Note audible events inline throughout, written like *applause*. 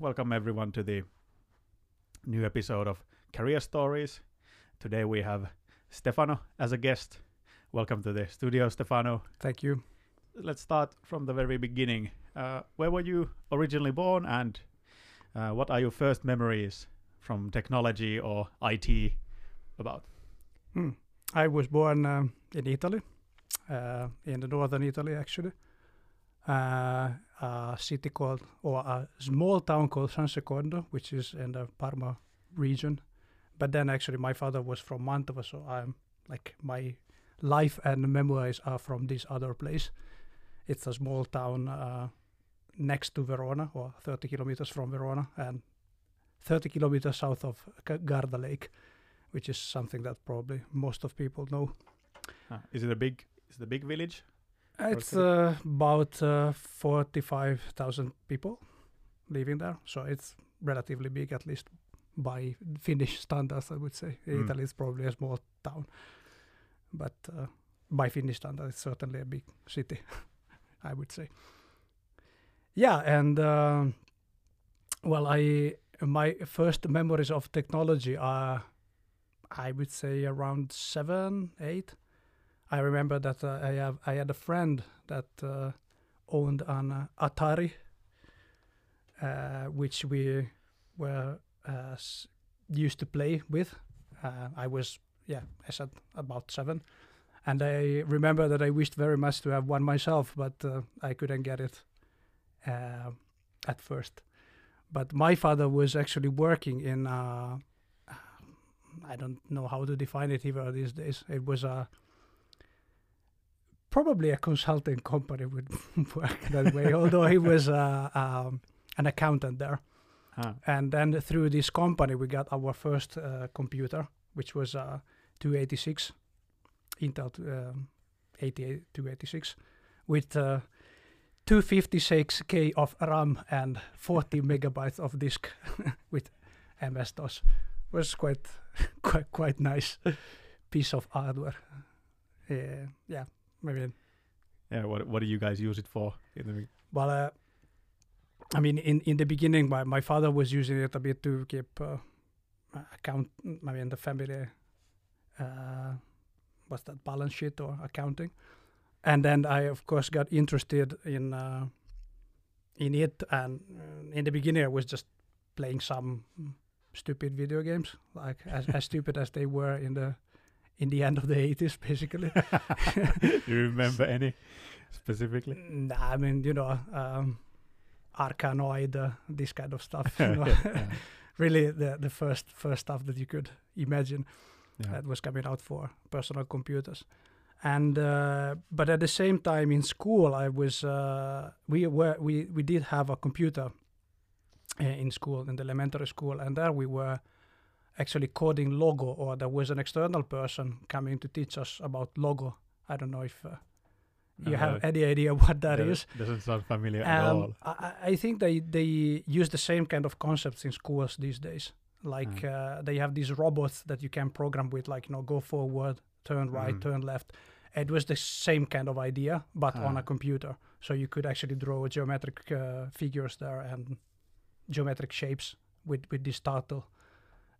welcome everyone to the new episode of Career Stories. Today we have Stefano as a guest. Welcome to the studio, Stefano. Thank you. Let's start from the very beginning. Uh, where were you originally born, and uh, what are your first memories from technology or IT about? Hmm. I was born um, in Italy, uh, in the northern Italy actually. Uh, a city called, or a small town called San Secondo, which is in the Parma region. But then actually my father was from Mantova, so I'm like my life and memories are from this other place. It's a small town uh, next to Verona, or 30 kilometers from Verona, and 30 kilometers south of Garda Lake, which is something that probably most of people know. Uh, is it a big? Is it a big village? It's uh, about uh, 45,000 people living there, so it's relatively big, at least by Finnish standards, I would say. Mm. Italy is probably a small town, but uh, by Finnish standards, it's certainly a big city, *laughs* I would say. Yeah, and uh, well, I my first memories of technology are, I would say, around seven, eight. I remember that uh, I have I had a friend that uh, owned an uh, Atari, uh, which we were uh, used to play with. I was yeah, I said about seven, and I remember that I wished very much to have one myself, but I couldn't get it at first. But my father was actually working in. I don't know how to define it either these days. It was a probably a consulting company would *laughs* work that way. although he was uh, um, an accountant there, Ah, and then through this company we got our first uh, computer, which was a 286 Intel um, 88 286 with uh, 256k of RAM and 40 *laughs* megabytes of disk *laughs* with MS DOS. Was quite quite quite nice piece of hardware. Yeah, yeah. Maybe yeah. What What do you guys use it for? In the well, uh, I mean, in in the beginning, my my father was using it a bit to keep uh, account. I mean, the family. Uh, what's that balance sheet or accounting? And then I, of course, got interested in uh, in it. And in the beginning, I was just playing some stupid video games, like as, as stupid as they were in the in the end of the 80s, basically. *laughs* do you remember any specifically? Nah, I mean, you know, um, Arkanoid, uh, this kind of stuff. *laughs* You know? Yeah. *laughs* really, the the first first stuff that you could imagine Yeah. that was coming out for personal computers. And uh, but at the same time in school, I was uh, we were we we did have a computer uh, in school in the elementary school, and there we were actually coding logo, or there was an external person coming to teach us about logo. I don't know if uh, you No, have any idea *laughs* what that That is. Doesn't sound familiar at all. Um, I, I- think they they use the same kind of concepts in schools these days. Like uh, they have these robots that you can program with, like you know, go forward, turn right, Mm. turn left. It was the same kind of idea, but on Ah. a computer. So you could actually draw geometric uh, figures there and geometric shapes with with this turtle.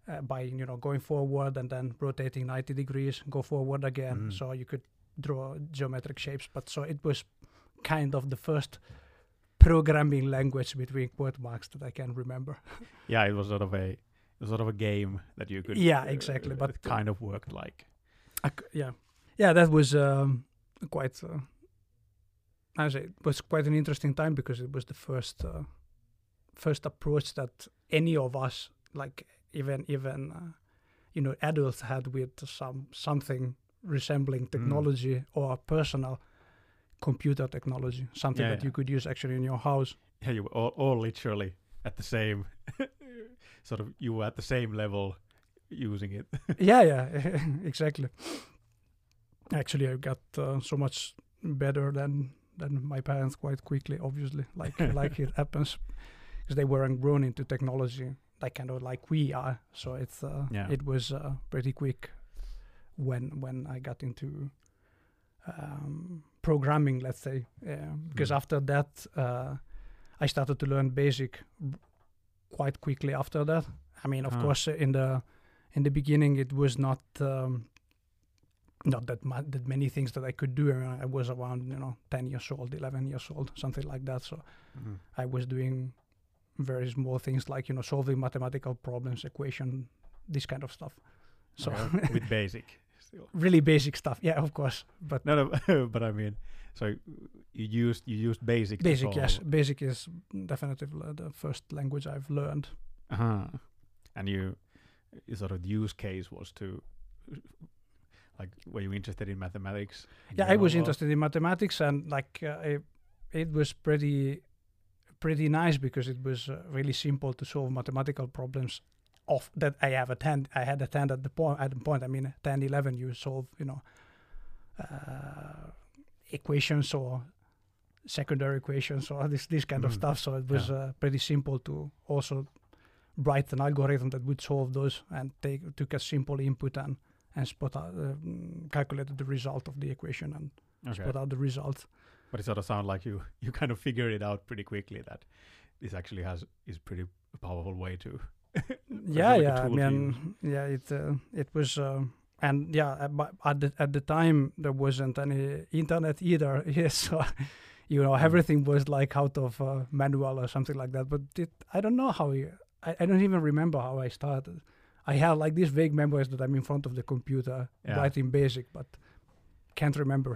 Uh, by you know going forward and then rotating 90 degrees, go forward again. Mm. So you could draw geometric shapes. But so it was kind of the first programming language between quote marks that I can remember. *laughs* yeah, it was sort of a sort of a game that you could. Yeah, exactly, uh, but, it kind of worked like. I c- yeah, yeah, that was um, quite. Uh, I say it was quite an interesting time because it was the first uh, first approach that any of us, like even even uh, you know adults, had with some something resembling technology or personal computer technology, something Yeah, that yeah. you could use actually in your house. Yeah, you were all, all literally at the same *laughs* sort of. You were at the same level using it. *laughs* yeah, yeah, *laughs* exactly. Actually, I got uh, so much better than than my parents quite quickly. Obviously, like like it happens, because they weren't grown into technology like kind of like we are. So it's uh, Yeah. it was uh, pretty quick when when I got into um, programming, let's say, because Mm. after that uh, I started to learn basic quite quickly after that. I mean, of Ah. course, in the in the beginning, it was not um, not that ma- that many things that I could do. I, was around, you know, ten years old, eleven years old, something like that. So Mhm. I was doing very small things like you know solving mathematical problems, equation, this kind of stuff. So Okay, *laughs* with basic still. really basic stuff. Yeah, of course, but No, no, *laughs* but I mean, so you used you used basic. basic, yes, basic is definitely the first language I've learned. Uh-huh. And you, you sort of the use case was to, like, were you interested in mathematics? in yeah i was interested in mathematics and like uh, it, it was pretty pretty nice because it was uh, really simple to solve mathematical problems of that i have attend i had attended at the point at the point i mean 10 11 you solve you know uh, equations or secondary equations or this this kind of Mhm. stuff so it was Yeah. uh, pretty simple to also write an algorithm that would solve those and take took a simple input and and spot out, uh, mm, calculated the result of the equation and Okay. spot out the result. But it sort of sounded like you *laughs* you kind of figured it out pretty quickly that this actually has is pretty powerful way to. *laughs* yeah, like yeah. I mean, yeah. It uh, it was, uh, and yeah. But at the at the time there wasn't any internet either. *laughs* Yes, so you know Mm. everything was like out of uh, manual or something like that. But it, I don't know how. I, I don't even remember how I started. I have like these vague memories that I'm in front of the computer Yeah. writing basic, but can't remember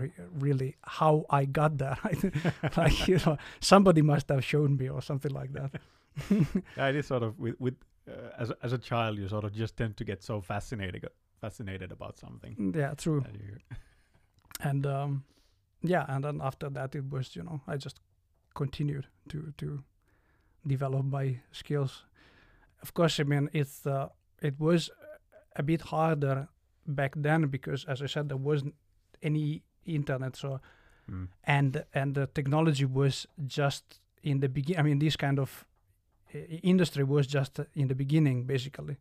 really how I got there. *laughs* like you know, somebody must have shown me or something like that. *laughs* Yeah, it is sort of with with uh, as a- as a child you sort of just tend to get so fascinated fascinated about something. yeah, true. *laughs* and um, yeah, and then after that, it was you know I just continued to to develop my skills. Of course, I mean it's uh, it was a bit harder back then because, as I said, there wasn't any internet, so mm, and and the technology was just in the begin. I mean, this kind of uh, industry was just in the beginning, basically.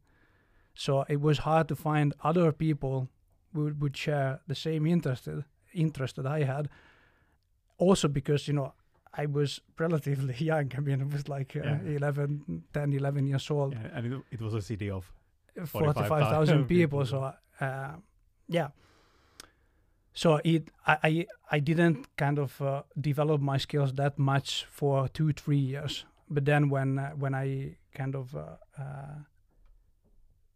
So it was hard to find other people who would, share the same interest interest that I had. Also, because you know I was relatively *laughs* young. I mean, it was like uh, Yeah. 11, 10, 11 years old yeah, and it, it was a city of 45,000 45,000 people. people, So, uh, yeah. So it, I, I, I didn't kind of uh, develop my skills that much for two, three years. But then when uh, when I kind of uh, uh,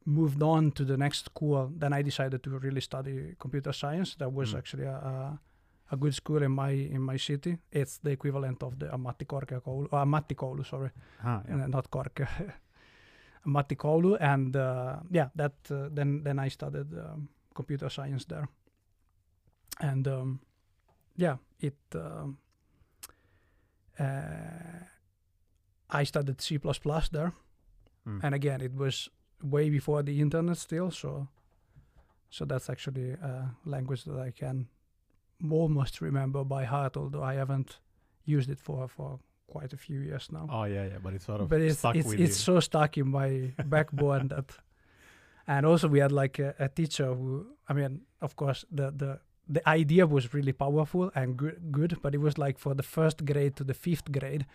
moved on to the next school, then I decided to really study computer science. That was Mm. actually a, a, a good school in my in my city. It's the equivalent of the ammattikorkeakoulu, uh, ammattikoulu, sorry ah, yeah. uh, not Korke, *laughs* Mattikoulu, and uh, yeah, that uh, then then I studied um, computer science there, and um, yeah, it. Um, uh, I studied C there, Mm. and again, it was way before the internet still, so so that's actually a language that I can almost remember by heart, although I haven't used it for for quite a few years now Oh yeah, yeah, but it's sort of but it's stuck it's, it's so stuck in my backbone that and also we had like a, a teacher who i mean of course the the the idea was really powerful and good good but it was like for the first grade to the fifth grade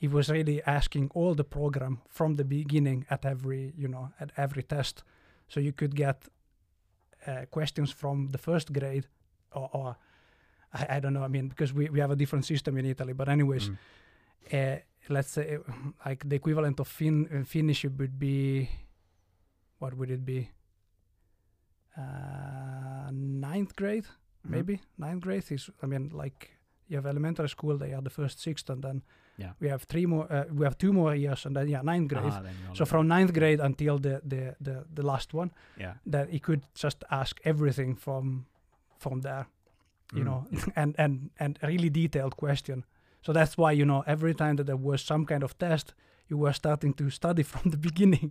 it was really asking all the program from the beginning at every you know at every test. So you could get uh, questions from the first grade or, or I, I don't know i mean because we, we have a different system in italy but anyways Mm. uh, let's say like the equivalent of fin Finnish would be what would it be? Uh, ninth grade Mhm. maybe ninth grade is I mean like you have elementary school they are the first sixth and then Yeah. we have three more uh, we have two more years and then yeah ninth grade Ah, so from ninth grade until the the the, the last one yeah, that he could just ask everything from from there you Mm. know *laughs* and and and a really detailed question so that's why you know every time that there was some kind of test you were starting to study *laughs* from the beginning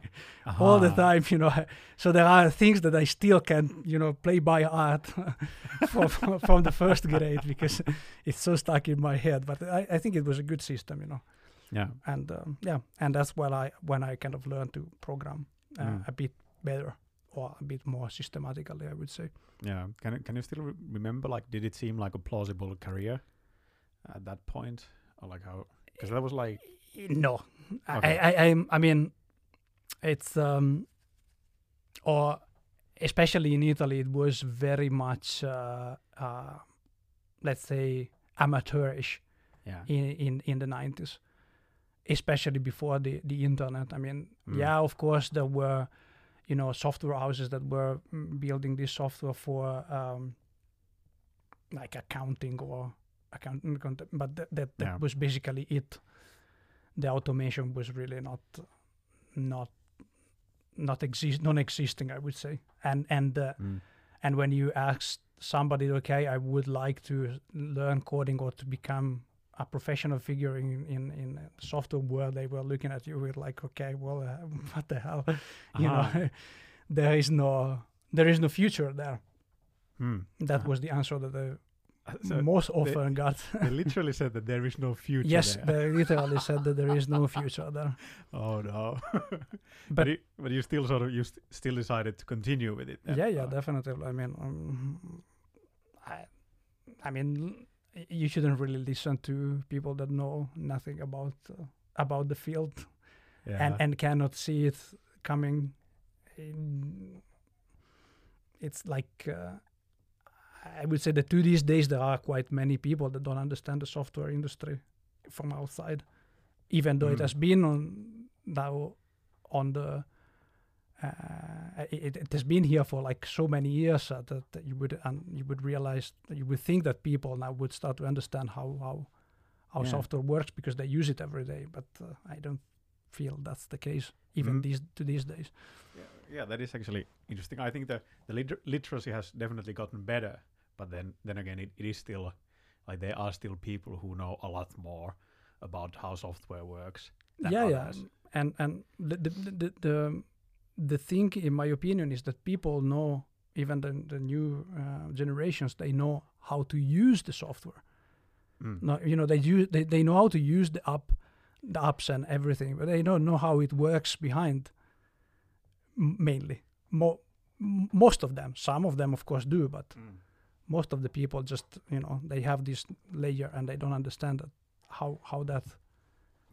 all the time you know so there are things that i still can you know play by heart from, *laughs* from, from the first grade because it's so stuck in my head but i, I think it was a good system you know Yeah, and um, yeah and that's when i when i kind of learned to program uh, Mm. a bit better or a bit more systematically i would say yeah. Can you- can you still re- remember? Like, did it seem like a plausible career at that point, or like how? Because that was like No, Okay. I, I, I, I mean, it's um, or especially in Italy, it was very much uh, uh, let's say amateurish Yeah. in in in the 90s especially before the the internet i mean Mm. yeah of course there were you know software houses that were mm, building this software for um like accounting or accounting content but that that, that Yeah. was basically it the automation was really not not not exist non-existing i would say and and uh, Mm. and when you ask somebody, okay, I would like to learn coding or to become a professional figure in in in software world, they were looking at you with like, okay, well, uh, *laughs* what the hell, *laughs* you Aha. know, *laughs* there is no there is no future there. Hmm. That Uh, was the answer that I *laughs* so most often got. they *laughs* literally said that there is no future. yes, there. they literally said that there is no *laughs* future there. Oh no. but But- you, but you still sort of you st- still decided to continue with it. then? Yeah, yeah, definitely. I mean, um, I, I mean, you shouldn't really listen to people that know nothing about uh, about the field yeah. and and cannot see it coming. In, it's like uh, I would say that to these days there are quite many people that don't understand the software industry from outside, even though it Mm. has been on now on the. Uh, it, it has been here for like so many years uh, that, that you would and you would realize you would think that people now would start to understand how how how Yeah. software works because they use it every day. But uh, I don't feel that's the case even Mhm. these to these days. yeah, yeah, that is actually interesting. I think the the liter- literacy has definitely gotten better, but then then again, it, it is still like there are still people who know a lot more about how software works. than yeah, others. yeah, and and the the, the the the thing, in my opinion, is that people know even the the new uh, generations they know how to use the software. Mm. No, you know they use they, they know how to use the app, the apps and everything, but they don't know how it works behind. m- Mainly, Mo- most of them. Some of them, of course, do, but Mm. Most of the people just you know they have this layer and they don't understand that how how that.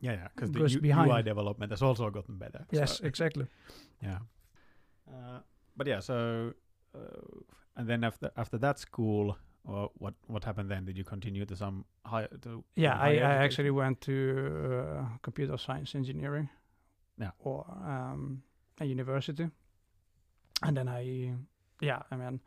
Yeah, yeah, because the U- behind. UI development has also gotten better. Yes, so- exactly. Yeah. Uh, but yeah, so uh, and then after after that school, or what what happened then? Did you continue to some high to Yeah, I, I actually went to uh, computer science engineering. Yeah. Or um, a university, and then I, yeah, I mean,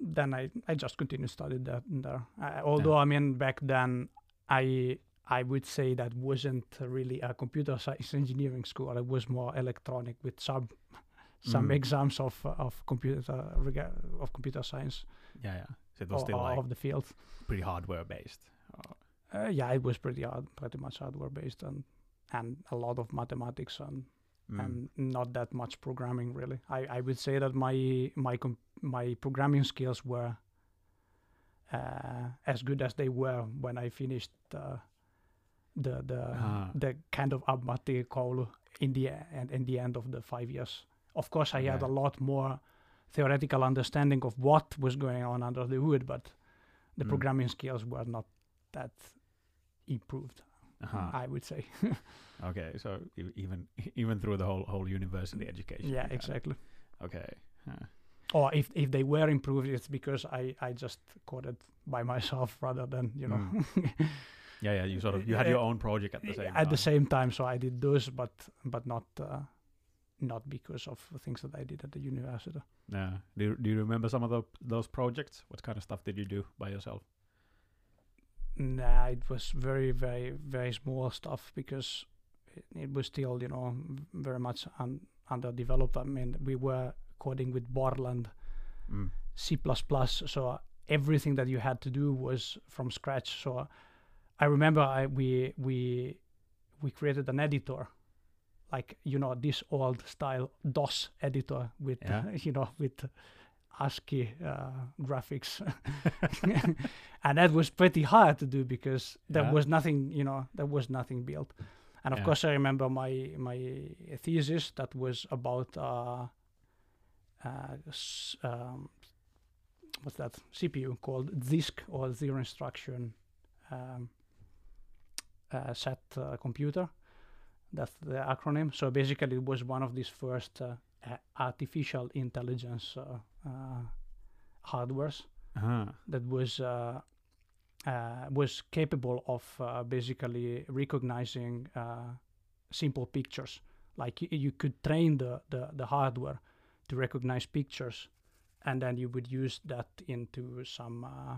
then I I just continued studied that there. I, although I mean back then I I would say that wasn't really a computer science engineering school. It was more electronic with some some Mm. exams of uh, of computer rega- of computer science Yeah, yeah. So it was or, still like of the field. pretty hardware based. Uh, Uh, yeah, it was pretty hard, pretty much hardware based and and a lot of mathematics and mm. and not that much programming really. I, I would say that my my com- my programming skills were uh, as good as they were when I finished uh, the the Ah. the kind of ammattikoulu in the end in the end of the five years. Of course, I had a lot more theoretical understanding of what was going on under the hood, but the Mm. programming skills were not that improved. uh-huh. I would say. *laughs* Okay, so e- even *laughs* even through the whole whole university education. yeah, exactly. Okay. huh. Or if if they were improved, it's because I I just coded by myself rather than you know. *laughs* Yeah, yeah. You sort of you had your own project at the same at time. the same time, so I did those, but but not uh, not because of the things that I did at the university. Yeah. Do you, do you remember some of the, those projects? What kind of stuff did you do by yourself? Nah, it was very very very small stuff because it, it was still you know very much un, underdeveloped. I mean, we were coding with Borland Mm. C++, so everything that you had to do was from scratch. So I remember I we we we created an editor, like you know this old style DOS editor with Yeah. *laughs* you know with ASCII uh, graphics, *laughs* *laughs* and that was pretty hard to do because there Yeah. was nothing you know there was nothing built. And of Yeah. course, I remember my my thesis that was about uh, um, what's that CPU called ZISC or zero instruction um, uh, set uh, computer. That's the acronym. So basically, it was one of these first uh, artificial intelligence uh, uh, hardwares Uh-huh. that was uh, uh, was capable of uh, basically recognizing uh, simple pictures. Like you, you could train the, the, the hardware to recognize pictures, and then you would use that into some uh,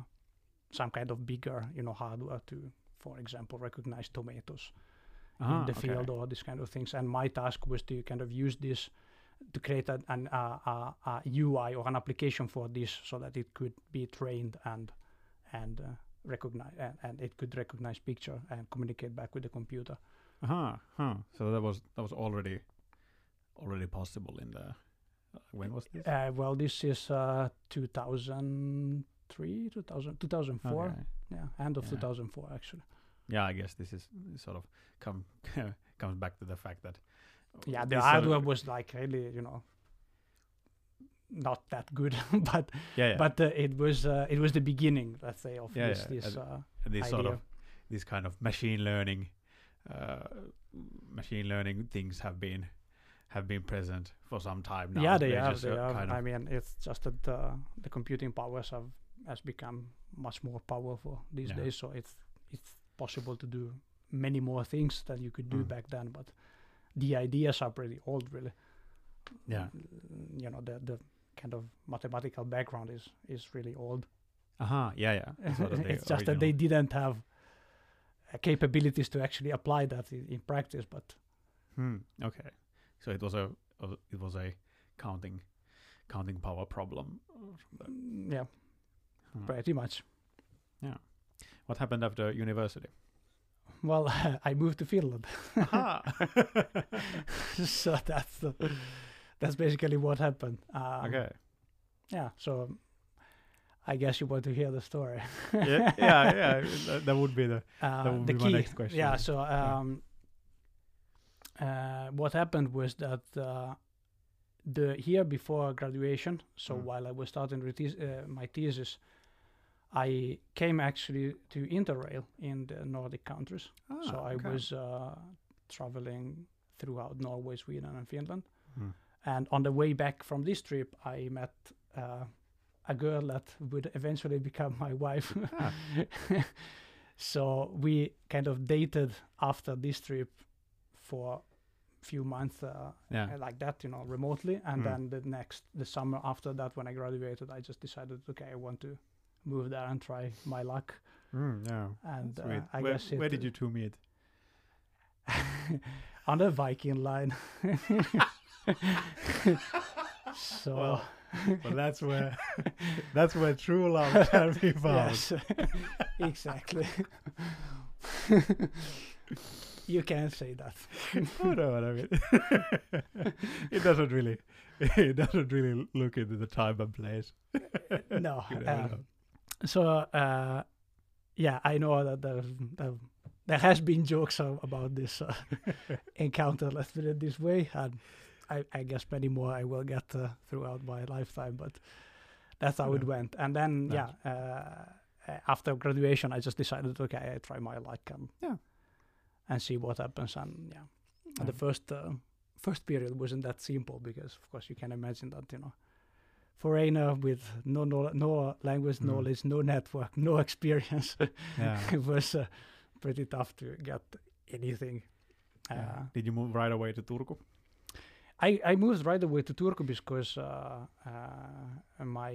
some kind of bigger, you know, hardware to, for example, recognize tomatoes Ah, in the okay. field or these kind of things. And my task was to kind of use this to create a, an uh, uh, uh, UI or an application for this, so that it could be trained and and uh, recognize and, and it could recognize picture and communicate back with the computer. Uh-huh. Huh. So that was that was already already possible in the when was this? Uh, well, this is uh, 2003, 2000, 2004. Okay. Yeah, end of Yeah. 2004 actually. Yeah, I guess this is sort of come *laughs* comes back to the fact that Yeah, the this hardware was like really, you know, not that good, *laughs* but yeah, yeah. but uh, it was uh, it was the beginning, let's say, of Yeah, this yeah, this and- uh, these sort of this kind of machine learning uh, machine learning things have been have been present for some time now. yeah, they They're have. They have. kind of- I mean, it's just that uh, the computing powers have has become much more powerful these Yeah. days. So it's it's possible to do many more things that you could do Mm. back then. But the ideas are pretty old, really. Yeah. You know, the the kind of mathematical background is is really old. uh-huh, yeah, yeah. Of *laughs* it's just that they didn't have uh, capabilities to actually apply that in, in practice. But Hmm, okay. So it was a, it was a counting counting power problem. or something. mm, yeah, Hmm. pretty much. Yeah. What happened after university? Well, *laughs* I moved to Finland. *laughs* So that's the, that's basically what happened. Um, okay. Yeah. So I guess you want to hear the story. Yeah, yeah, yeah. *laughs* That, that would be the Uh, would the be my key. next question. Yeah. So um, uh, what happened was that uh, the year before graduation, so Mm. while I was starting uh, my thesis, I came actually to Interrail in the Nordic countries. so Ah, I okay. was uh, traveling throughout Norway, Sweden, and Finland. Hmm. And on the way back from this trip, I met uh, a girl that would eventually *laughs* become my wife. Ah. *laughs* so we kind of dated after this trip for a few months, uh, Yeah. like that, you know, remotely. And Mm. then the next, the summer after that, when I graduated, I just decided, okay, I want to move there and try my luck. Mm, yeah. And uh. I where, guess it, where did you two meet? *laughs* on the Viking line. *laughs* so Well, Well, that's where *laughs* that's where true love can be found. yes, exactly. You can say that. *laughs* oh no, I mean, *laughs* it doesn't really, *laughs* it doesn't really look into the time and place. no. You uh, know. so uh, yeah, I know that there, there, there has been jokes about this uh, encounter. Let's put it this way, and I, I guess many more I will get uh, throughout my lifetime. But that's how it went. And then Nice. yeah, uh, uh, after graduation, I just decided, okay, I try my luck and Yeah. And see what happens. And yeah, and the first uh, first period wasn't that simple because of course you can imagine that you know foreigner with no no, no language Mm. knowledge no network no experience *laughs* Yeah. it *laughs* was uh, pretty tough to get anything Yeah. uh, Did you move right away to Turku? I, I moved right away to Turku because uh, uh, my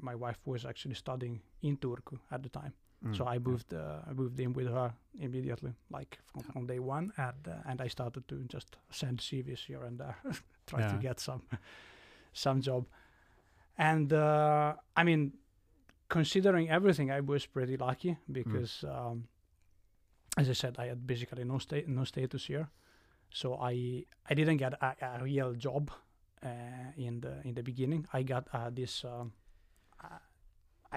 my wife was actually studying in Turku at the time so Mm, I yeah. moved uh, I moved in with her immediately like from, from day one and uh, and I started to just send CVs here and there *laughs* try to get some *laughs* some job. And uh, I mean considering everything I was pretty lucky because um, as I said I had basically no state no status here. So I I didn't get a, a real job uh, in the in the beginning. I got uh, this um, uh,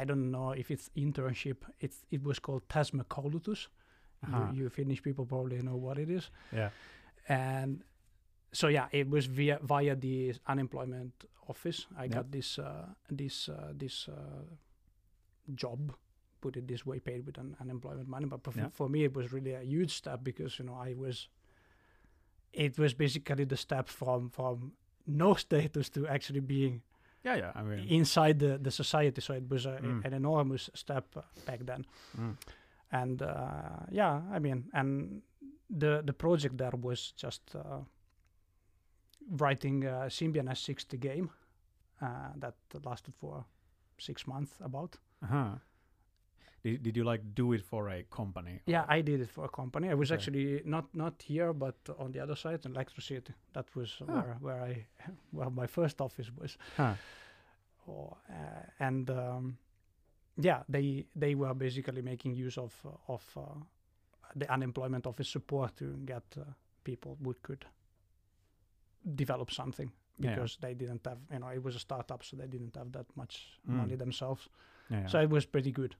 I don't know if it's internship it's it was called Tasmakoulutus Uh-huh. you, you Finnish people probably know what it is Yeah. and so yeah it was via via the unemployment office i Yeah. got this uh, this uh, this uh, job put it this way paid with an unemployment money but for, Yeah. for me it was really a huge step because you know i was it was basically the step from from no *laughs* status to actually being Yeah, yeah. I mean, inside the, the society. So it was a, Mm. an enormous step back then. mm, And uh, yeah, I mean, and the the project there was just uh, writing a Symbian S60 game uh, that lasted for six months about. uh-huh. Did, did you like do it for a company? Yeah, I did it for a company. I was Okay. actually not not here, but on the other side, in ElectroCity. That was Ah. where where I *laughs* where my first office was. Huh. Or, uh, and um, yeah, they they were basically making use of of uh, the unemployment office support to get uh, people who could develop something Yeah. because they didn't have you know it was a startup, so they didn't have that much Mm. money themselves. Yeah, yeah. So it was pretty good.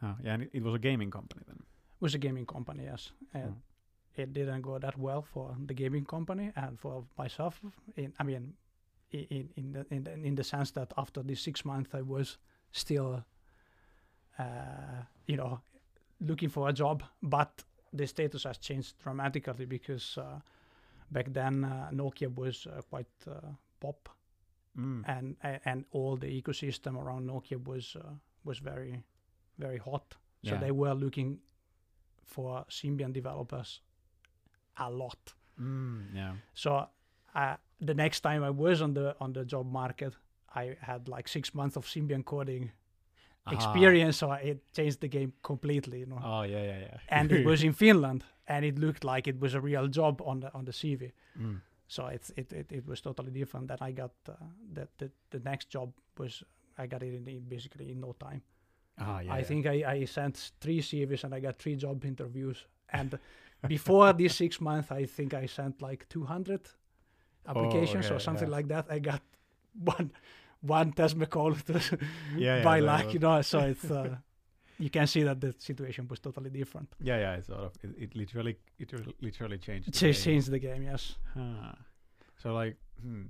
Huh, yeah, and it, it was a gaming company then. It was a gaming company, yes. And Mm. it didn't go that well for the gaming company and for myself. In, I mean, in in the, in the in the sense that after the six months, I was still, uh, you know, looking for a job. But the status has changed dramatically because uh, back then uh, Nokia was uh, quite uh, pop, Mm. and and all the ecosystem around Nokia was uh, was very very hot. So Yeah. they were looking for Symbian developers a lot. Mm, yeah. So uh, the next time I was on the on the job market, I had like six months of Symbian coding Aha. experience, so it changed the game completely. You know, Oh yeah, yeah, yeah. and it was *laughs* in Finland, and it looked like it was a real job on the on the CV. Mm. So it's it it, it was totally different. Then I got uh, the, the the next job was I got it in, in basically in no time. Ah, yeah. I yeah. think I, I sent three CVs and I got three job interviews. And before these six months, I think I sent like 200 applications okay, or something yeah. like that. I got one one Tesla call to *laughs* Yeah, yeah, by luck, was- you know. So it's uh, you can see that the situation was totally different. Yeah, yeah. It sort of it, it literally it literally changed. It the changed, game. the game, yes. Huh. So like, hmm.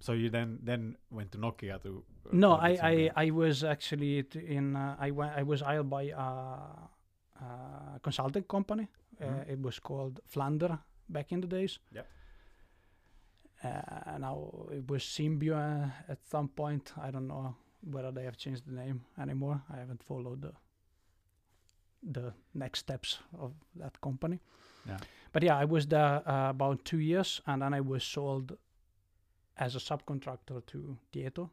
So you then then went to Nokia to. uh, No, I, I? I was actually in uh, I went I was hired by a, a consulting company. Uh, Mhm. it was called Flander back in the days. Yep. Uh, now it was Symbio at some point. I don't know whether they have changed the name anymore. I haven't followed the the next steps of that company. Yeah. But yeah, I was there uh, about two years, and then I was sold as a subcontractor to Tieto.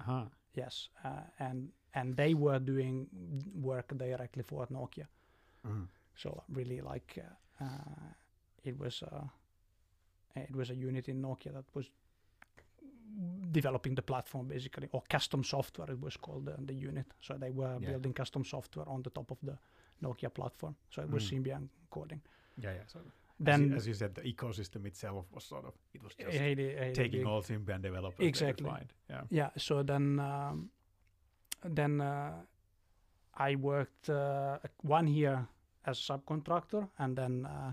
Uh-huh. Yes, uh, and and they were doing work directly for Nokia. Mhm. So really, like uh, uh, it was uh, it was a unit in Nokia that was developing the platform basically, or custom software. It was called uh, the unit. So they were Yeah. building custom software on the top of the Nokia platform. So it was Mm. Symbian coding. Yeah, yeah. So Then as, you, as you said, the ecosystem itself was sort of it was just hey, hey, hey, taking big- all Symbian developers Exactly. Yeah. yeah so then um, then uh, i worked uh, one year as a subcontractor and then uh,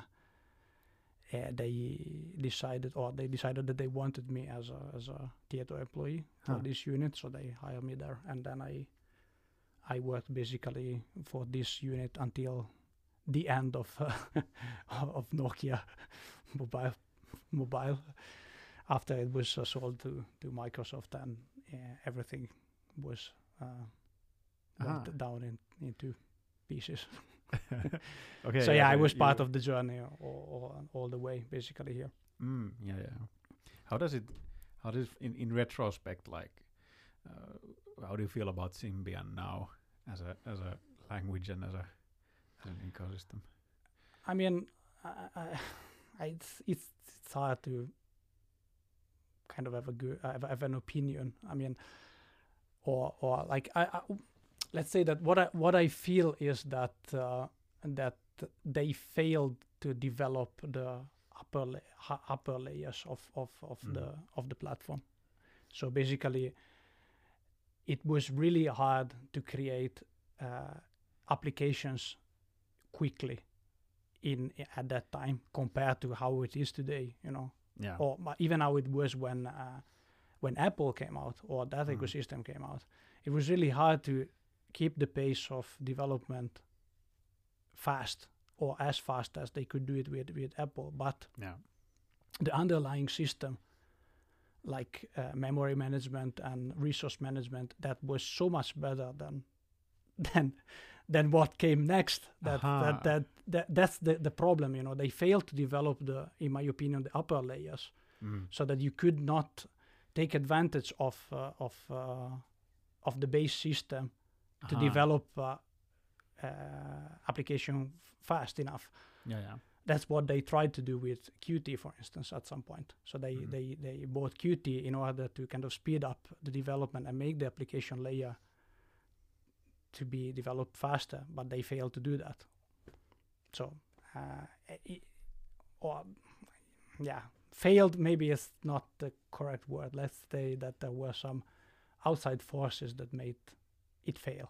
uh, they decided or they decided that they wanted me as a as a Tieto employee for this unit so they hired me there and then i i worked basically for this unit until the end of uh, *laughs* of nokia mobile mobile after it was uh, sold to to Microsoft and uh, everything was uh, went Ah. down in, into pieces. *laughs* okay. so yeah, I was part of the journey all, all, all the way basically here. Mm, yeah, yeah. How does it? How does in in retrospect like? Uh, how do you feel about Symbian now as a as a language and as a an ecosystem? I mean, I, I, *laughs* I, it's, it's it's hard to kind of have a good have, have an opinion. I mean, or or like I, I let's say that what I what I feel is that uh, that they failed to develop the upper la- upper layers of of of Mm. the of the platform. So basically, it was really hard to create uh, applications quickly in at that time compared to how it is today. You know, Yeah. or even how it was when uh, when Apple came out or that Mhm. ecosystem came out. It was really hard to keep the pace of development fast or as fast as they could do it with with Apple. But Yeah. the underlying system, like uh, memory management and resource management, that was so much better than *laughs* than than what came next. That Aha. that, that that that's the the problem. You know, they failed to develop the, in my opinion, the upper layers Mm. so that you could not take advantage of uh, of uh, of the base system to develop uh, uh, application f- fast enough. Yeah, yeah. That's what they tried to do with Qt, for instance, at some point. So they Mhm. they they bought Qt in order to kind of speed up the development and make the application layer to be developed faster, but they failed to do that. So, uh, i- or yeah, failed maybe is not the correct word. Let's say that there were some outside forces that made it fail.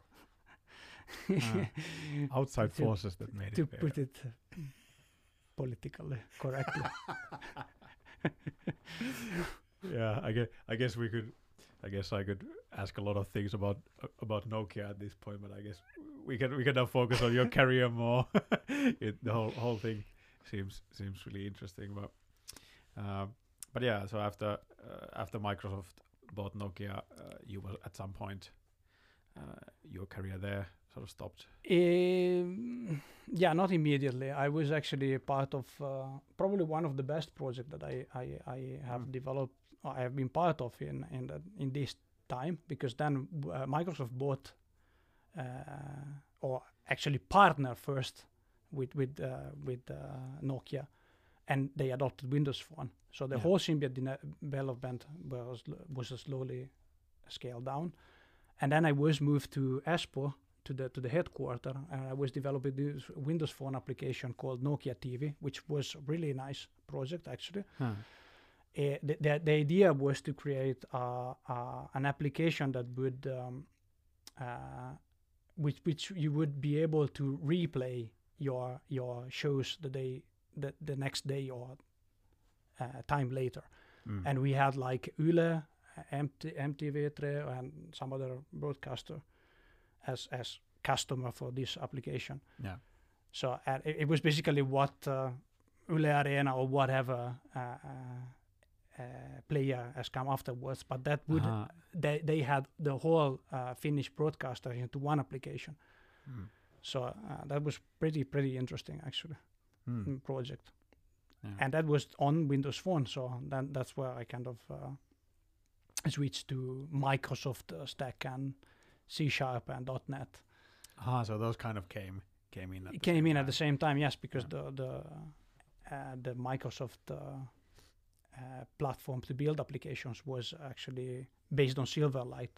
Ah, *laughs* Outside To- forces that made to it fail. put it politically correctly. *laughs* yeah, I guess I guess we could. I guess I could ask a lot of things about about Nokia at this point, but I guess we can we can now focus on your *laughs* career more. *laughs* it, the whole whole thing seems seems really interesting, but um, but yeah. So after uh, after Microsoft bought Nokia, uh, you were at some point uh, your career there sort of stopped. Um, yeah, not immediately. I was actually a part of uh, probably one of the best projects that I I, I have Mm. developed. I have been part of in in the, in this time because then uh, Microsoft bought uh, or actually partner first with with uh, with uh, Nokia, and they adopted Windows Phone. So the Yeah. whole Symbian development was was slowly scaled down, and then I was moved to Espoo to the to the headquarter and I was developing this Windows Phone application called Nokia TV, which was really nice project actually. Uh, the, the the idea was to create uh, uh, an application that would um, uh, which which you would be able to replay your your shows the day the, the next day or uh, time later Mm. and we had like Yle MT, MTV3, and some other broadcaster as as customer for this application. yeah. So uh, it, it was basically what uh, Yle Areena or whatever uh, uh, uh, player has come afterwards, but that would Aha. they they had the whole uh, Finnish broadcaster into one application. Mm. So uh, that was pretty pretty interesting actually Mm. mm, project Yeah. and that was on Windows Phone. So then that's where I kind of uh, switched to Microsoft uh, stack and C Sharp and dot .NET. Ah, so those kind of came came in. At came same in at the same time, yes, because Yeah. the the uh, the Microsoft uh, uh, platform to build applications was actually based on Silverlight.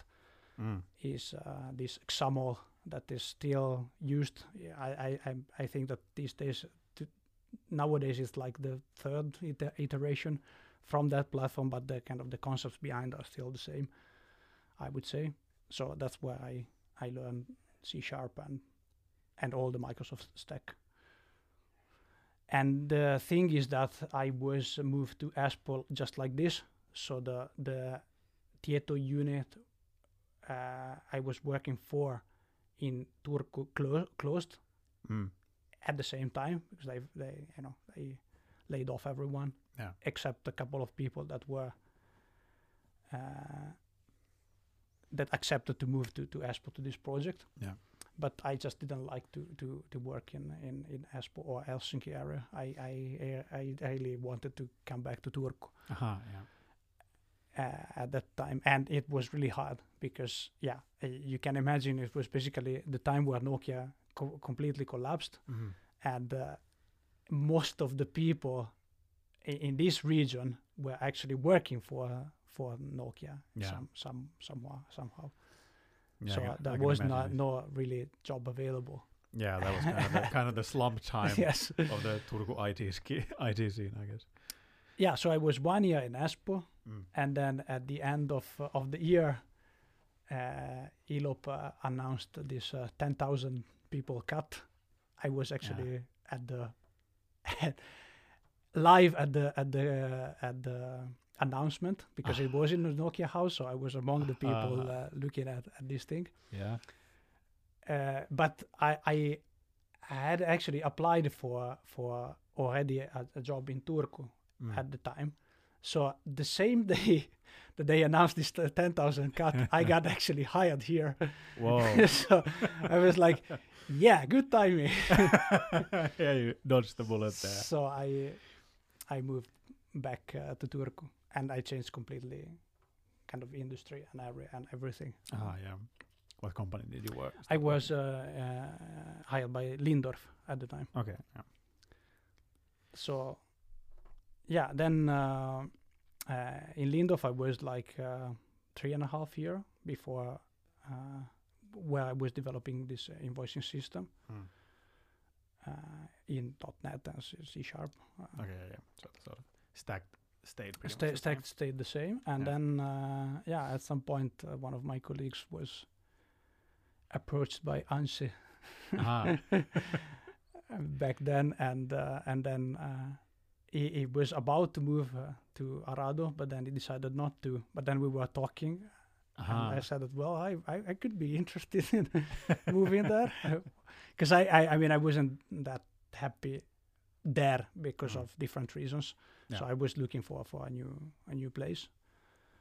Mm. Is uh, this XAML that is still used? I I I, think that these days. To, Nowadays, it's like the third iter- iteration from that platform, but the kind of the concepts behind are still the same. I would say so. That's where I I learned C sharp and and all the Microsoft stack. And the thing is that I was moved to Espoo just like this. So the the Tieto unit uh, I was working for in Turku clo- closed Mm. at the same time because they they you know they laid off everyone Yeah. except a couple of people that were uh, that accepted to move to to Espoo to this project. Yeah. But I just didn't like to to to work in in in Espoo or Helsinki area. I I I really wanted to come back to Turku Aha, yeah. uh, at that time, and it was really hard because yeah, you can imagine it was basically the time where Nokia co- completely collapsed Mhm. and uh, most of the people in, in this region were actually working for for Nokia Yeah. some some somehow somehow. Yeah, so I can- I was not no it. really job available. Yeah, that was kind of the, kind of the slump *laughs* time yes. of the Turku IT, ski, *laughs* IT scene, I guess. Yeah. So I was one year in Espoo, Mm. and then at the end of uh, of the year, uh, Elop uh, announced this uh, ten thousand people cut. I was actually at the *laughs* live at the at the at the announcement because it was in the Nokia house, so I was among the people Ah. uh, looking at, at this thing. Yeah. Uh, but I, I had actually applied for for already a, a job in Turku, Mm. at the time. So the same *laughs* day that they announced this t- 10,000 cut, I got *laughs* actually hired here. Whoa. *laughs* so I was like, yeah, good timing. yeah, you dodged the bullet there. So I I moved back uh, to Turku and I changed completely kind of industry and every and everything. Ah, yeah. What company did you work? I was uh, uh, hired by Lindorff at the time. Okay. Yeah. So yeah, then uh, uh, in Lindorff I was like uh, three and a half year before uh, where I was developing this uh, invoicing system Hmm. uh, in .NET and C- Sharp. Uh, Okay. Yeah, yeah. So of stacked stayed pretty Sta- much the stack same. stayed the same, and Yeah. then uh, yeah, at some point uh, one of my colleagues was approached by Ansi Ah. *laughs* back then, and uh, and then uh, he, he was about to move uh, to Arado, but then he decided not to. But then we were talking, Aha. and I said that well, I, I, I could be interested in *laughs* moving there, *laughs* because I, I I mean I wasn't that happy there because Mhm. of different reasons. So I was looking for for a new a new place,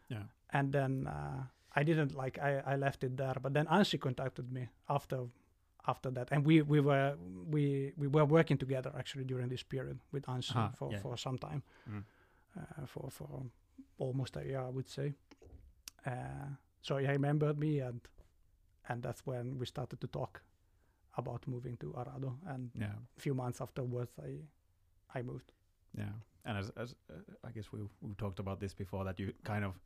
Yeah. and then uh, I didn't like I, I left it there. But then Ansi contacted me after after that, and we we were we we were working together actually during this period with Ansi Ah, for yeah. for some time, Mm. uh, for for almost a year I would say. Uh, so he remembered me, and and that's when we started to talk about moving to Arado. And Yeah. a few months afterwards, I I moved. Yeah, and as, as uh, I guess we we talked about this before that you kind of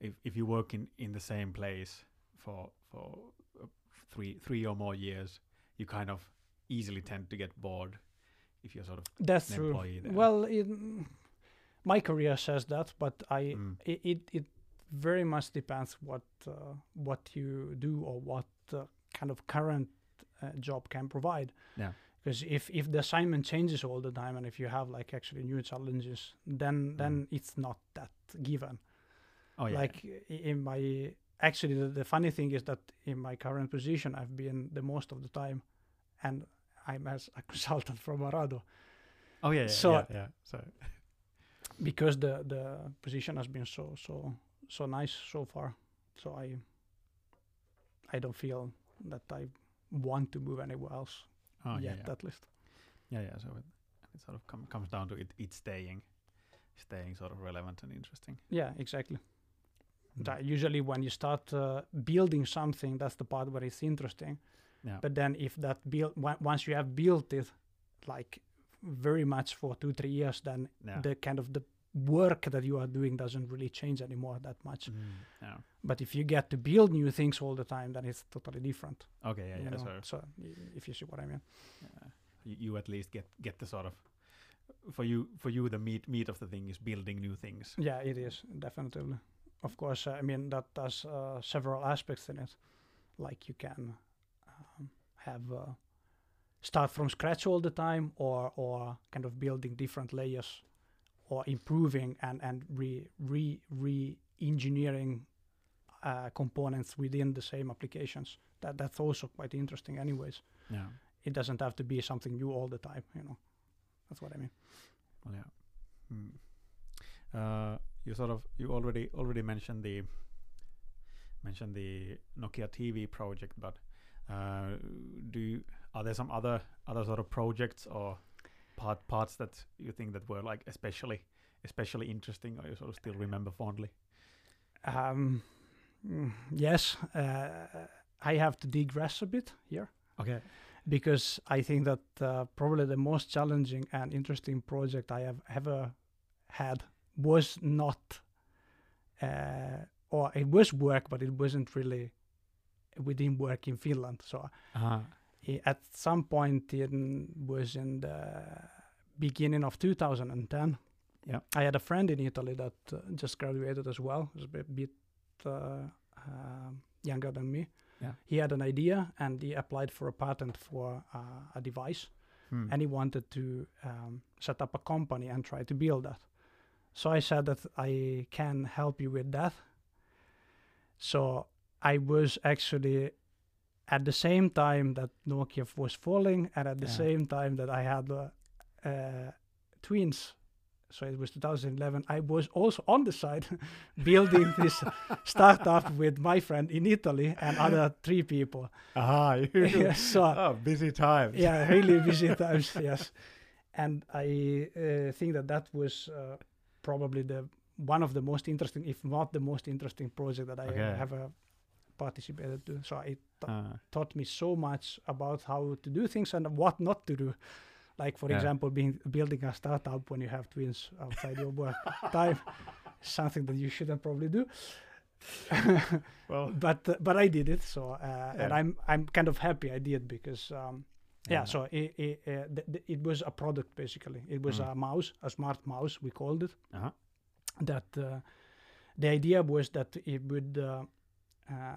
if if you work in in the same place for for uh, three three or more years, you kind of easily tend to get bored if you're sort of That's an true. employee there. Well, in, my career says that, but I Mm. it, it it very much depends what uh, what you do or what uh, kind of current uh, job can provide. Yeah. Because if if the assignment changes all the time and if you have like actually new challenges, then then it's not that given. oh yeah Like in my actually the, the funny thing is that in my current position I've been the most of the time, and I'm as a *laughs* consultant from Arado oh yeah yeah so- yeah, yeah. so *laughs* because the the position has been so so so nice so far so i i don't feel that i want to move anywhere else oh yeah yet yeah. at least yeah yeah so it, it sort of com- comes down to it it staying staying sort of relevant and interesting. yeah exactly Mm. That usually when you start uh, building something that's the part where it's interesting Yeah. but then if that build on- once you have built it like very much for two three years then yeah. the kind of the work that you are doing doesn't really change anymore that much Mm, yeah. but if you get to build new things all the time then it's totally different Okay. Yeah. Yeah. know, So so y- if you see what I mean. uh, you, you at least get get the sort of for you for you the meat meat of the thing is building new things. Yeah, it is definitely. Of course, I mean that does uh, several aspects in it. Like you can um, have uh, start from scratch all the time, or or kind of building different layers, or improving and and re re re engineering uh, components within the same applications. That that's also quite interesting. Anyways, Yeah. it doesn't have to be something new all the time. You know, that's what I mean. Well, yeah. Hmm. Uh, you sort of you already already mentioned the mentioned the Nokia TV project, but uh, do you, are there some other other sort of projects or part parts that you think that were like especially especially interesting, or you sort of still remember fondly? Um, mm, yes, uh, I have to digress a bit here Okay. because I think that uh, probably the most challenging and interesting project I have ever had was not, uh, or it was work, but it wasn't really within work in Finland. So Uh-huh. At some point in was in the beginning of 2010 Yeah. i had a friend in italy that uh, just graduated as well was a bit, bit uh, um younger than me Yeah. he had an idea and he applied for a patent for uh, a device Hmm. and he wanted to um, set up a company and try to build that. So I said that I can help you with that. So I was actually at the same time that Nokia was falling, and at the Yeah. same time that I had uh, uh, twins so it was 2011. I was also on the side *laughs* building this *laughs* startup with my friend in Italy and other three people. Aha, *laughs* you, Yeah, so oh, busy times. yeah, really busy times. Yes, and I uh, think that that was uh, probably the one of the most interesting, if not the most interesting project that I Okay. have uh, participated to. So it Ah, taught me so much about how to do things and what not to do. Like for Yeah. example, being building a startup when you have twins outside your work *laughs* time, something that you shouldn't probably do. *laughs* well, but uh, but I did it. So uh, and I'm I'm kind of happy I did because um, yeah. So it it, uh, th- th- it was a product basically. It was Mm. a mouse, a smart mouse we called it. Uh-huh. That uh, the idea was that it would. Uh,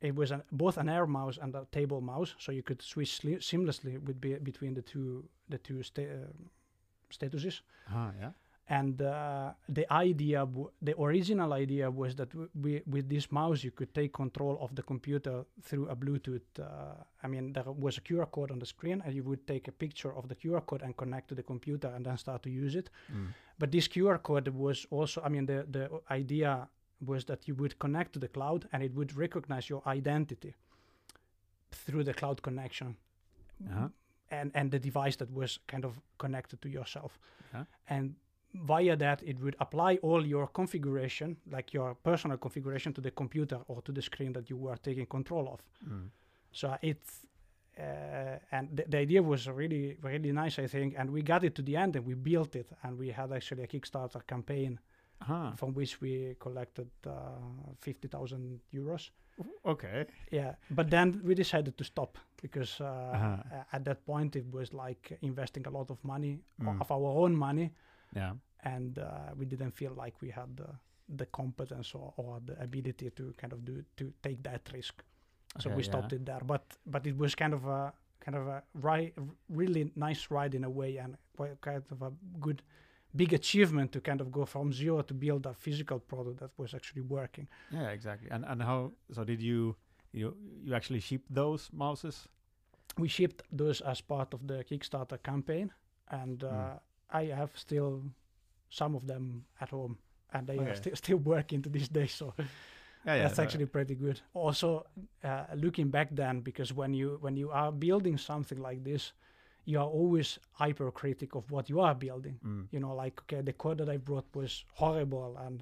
it was an, both an air mouse and a table mouse, so you could switch seamlessly with be, between the two the two sta- uh, statuses. Ah, yeah. And uh, the idea, w- the original idea was that w- we, with this mouse you could take control of the computer through a Bluetooth. Uh, I mean, there was a QR code on the screen, and you would take a picture of the QR code and connect to the computer, and then start to use it. Mm. But this QR code was also, I mean, the the idea was that you would connect to the cloud, and it would recognize your identity through the cloud connection, Uh-huh. and and the device that was kind of connected to yourself Yeah. and via that it would apply all your configuration like your personal configuration to the computer or to the screen that you were taking control of Mm. so it's uh, and the, the idea was really really nice i think and we got it to the end and we built it and we had actually a kickstarter campaign Ah, from which we collected uh, 50000 euros okay. yeah but then we decided to stop because uh, Uh-huh. at that point it was like investing a lot of money Mm. of our own money Yeah. and uh, we didn't feel like we had the, the competence or, or the ability to kind of do to take that risk so Okay, we stopped it there but but it was kind of a kind of a ri- really nice ride in a way and quite kind of a good big achievement to kind of go from zero to build a physical product that was actually working Yeah, exactly. And and how? So did you you you actually ship those mouses? we shipped those as part of the Kickstarter campaign, and uh, Mm. I have still some of them at home, and they are Okay. still still working to this day. So *laughs* Yeah, yeah. that's so- actually pretty good. Also, uh, looking back then, because when you when you are building something like this, you are always hypercritic of what you are building. Mm. You know, like okay, the code that I brought was horrible, and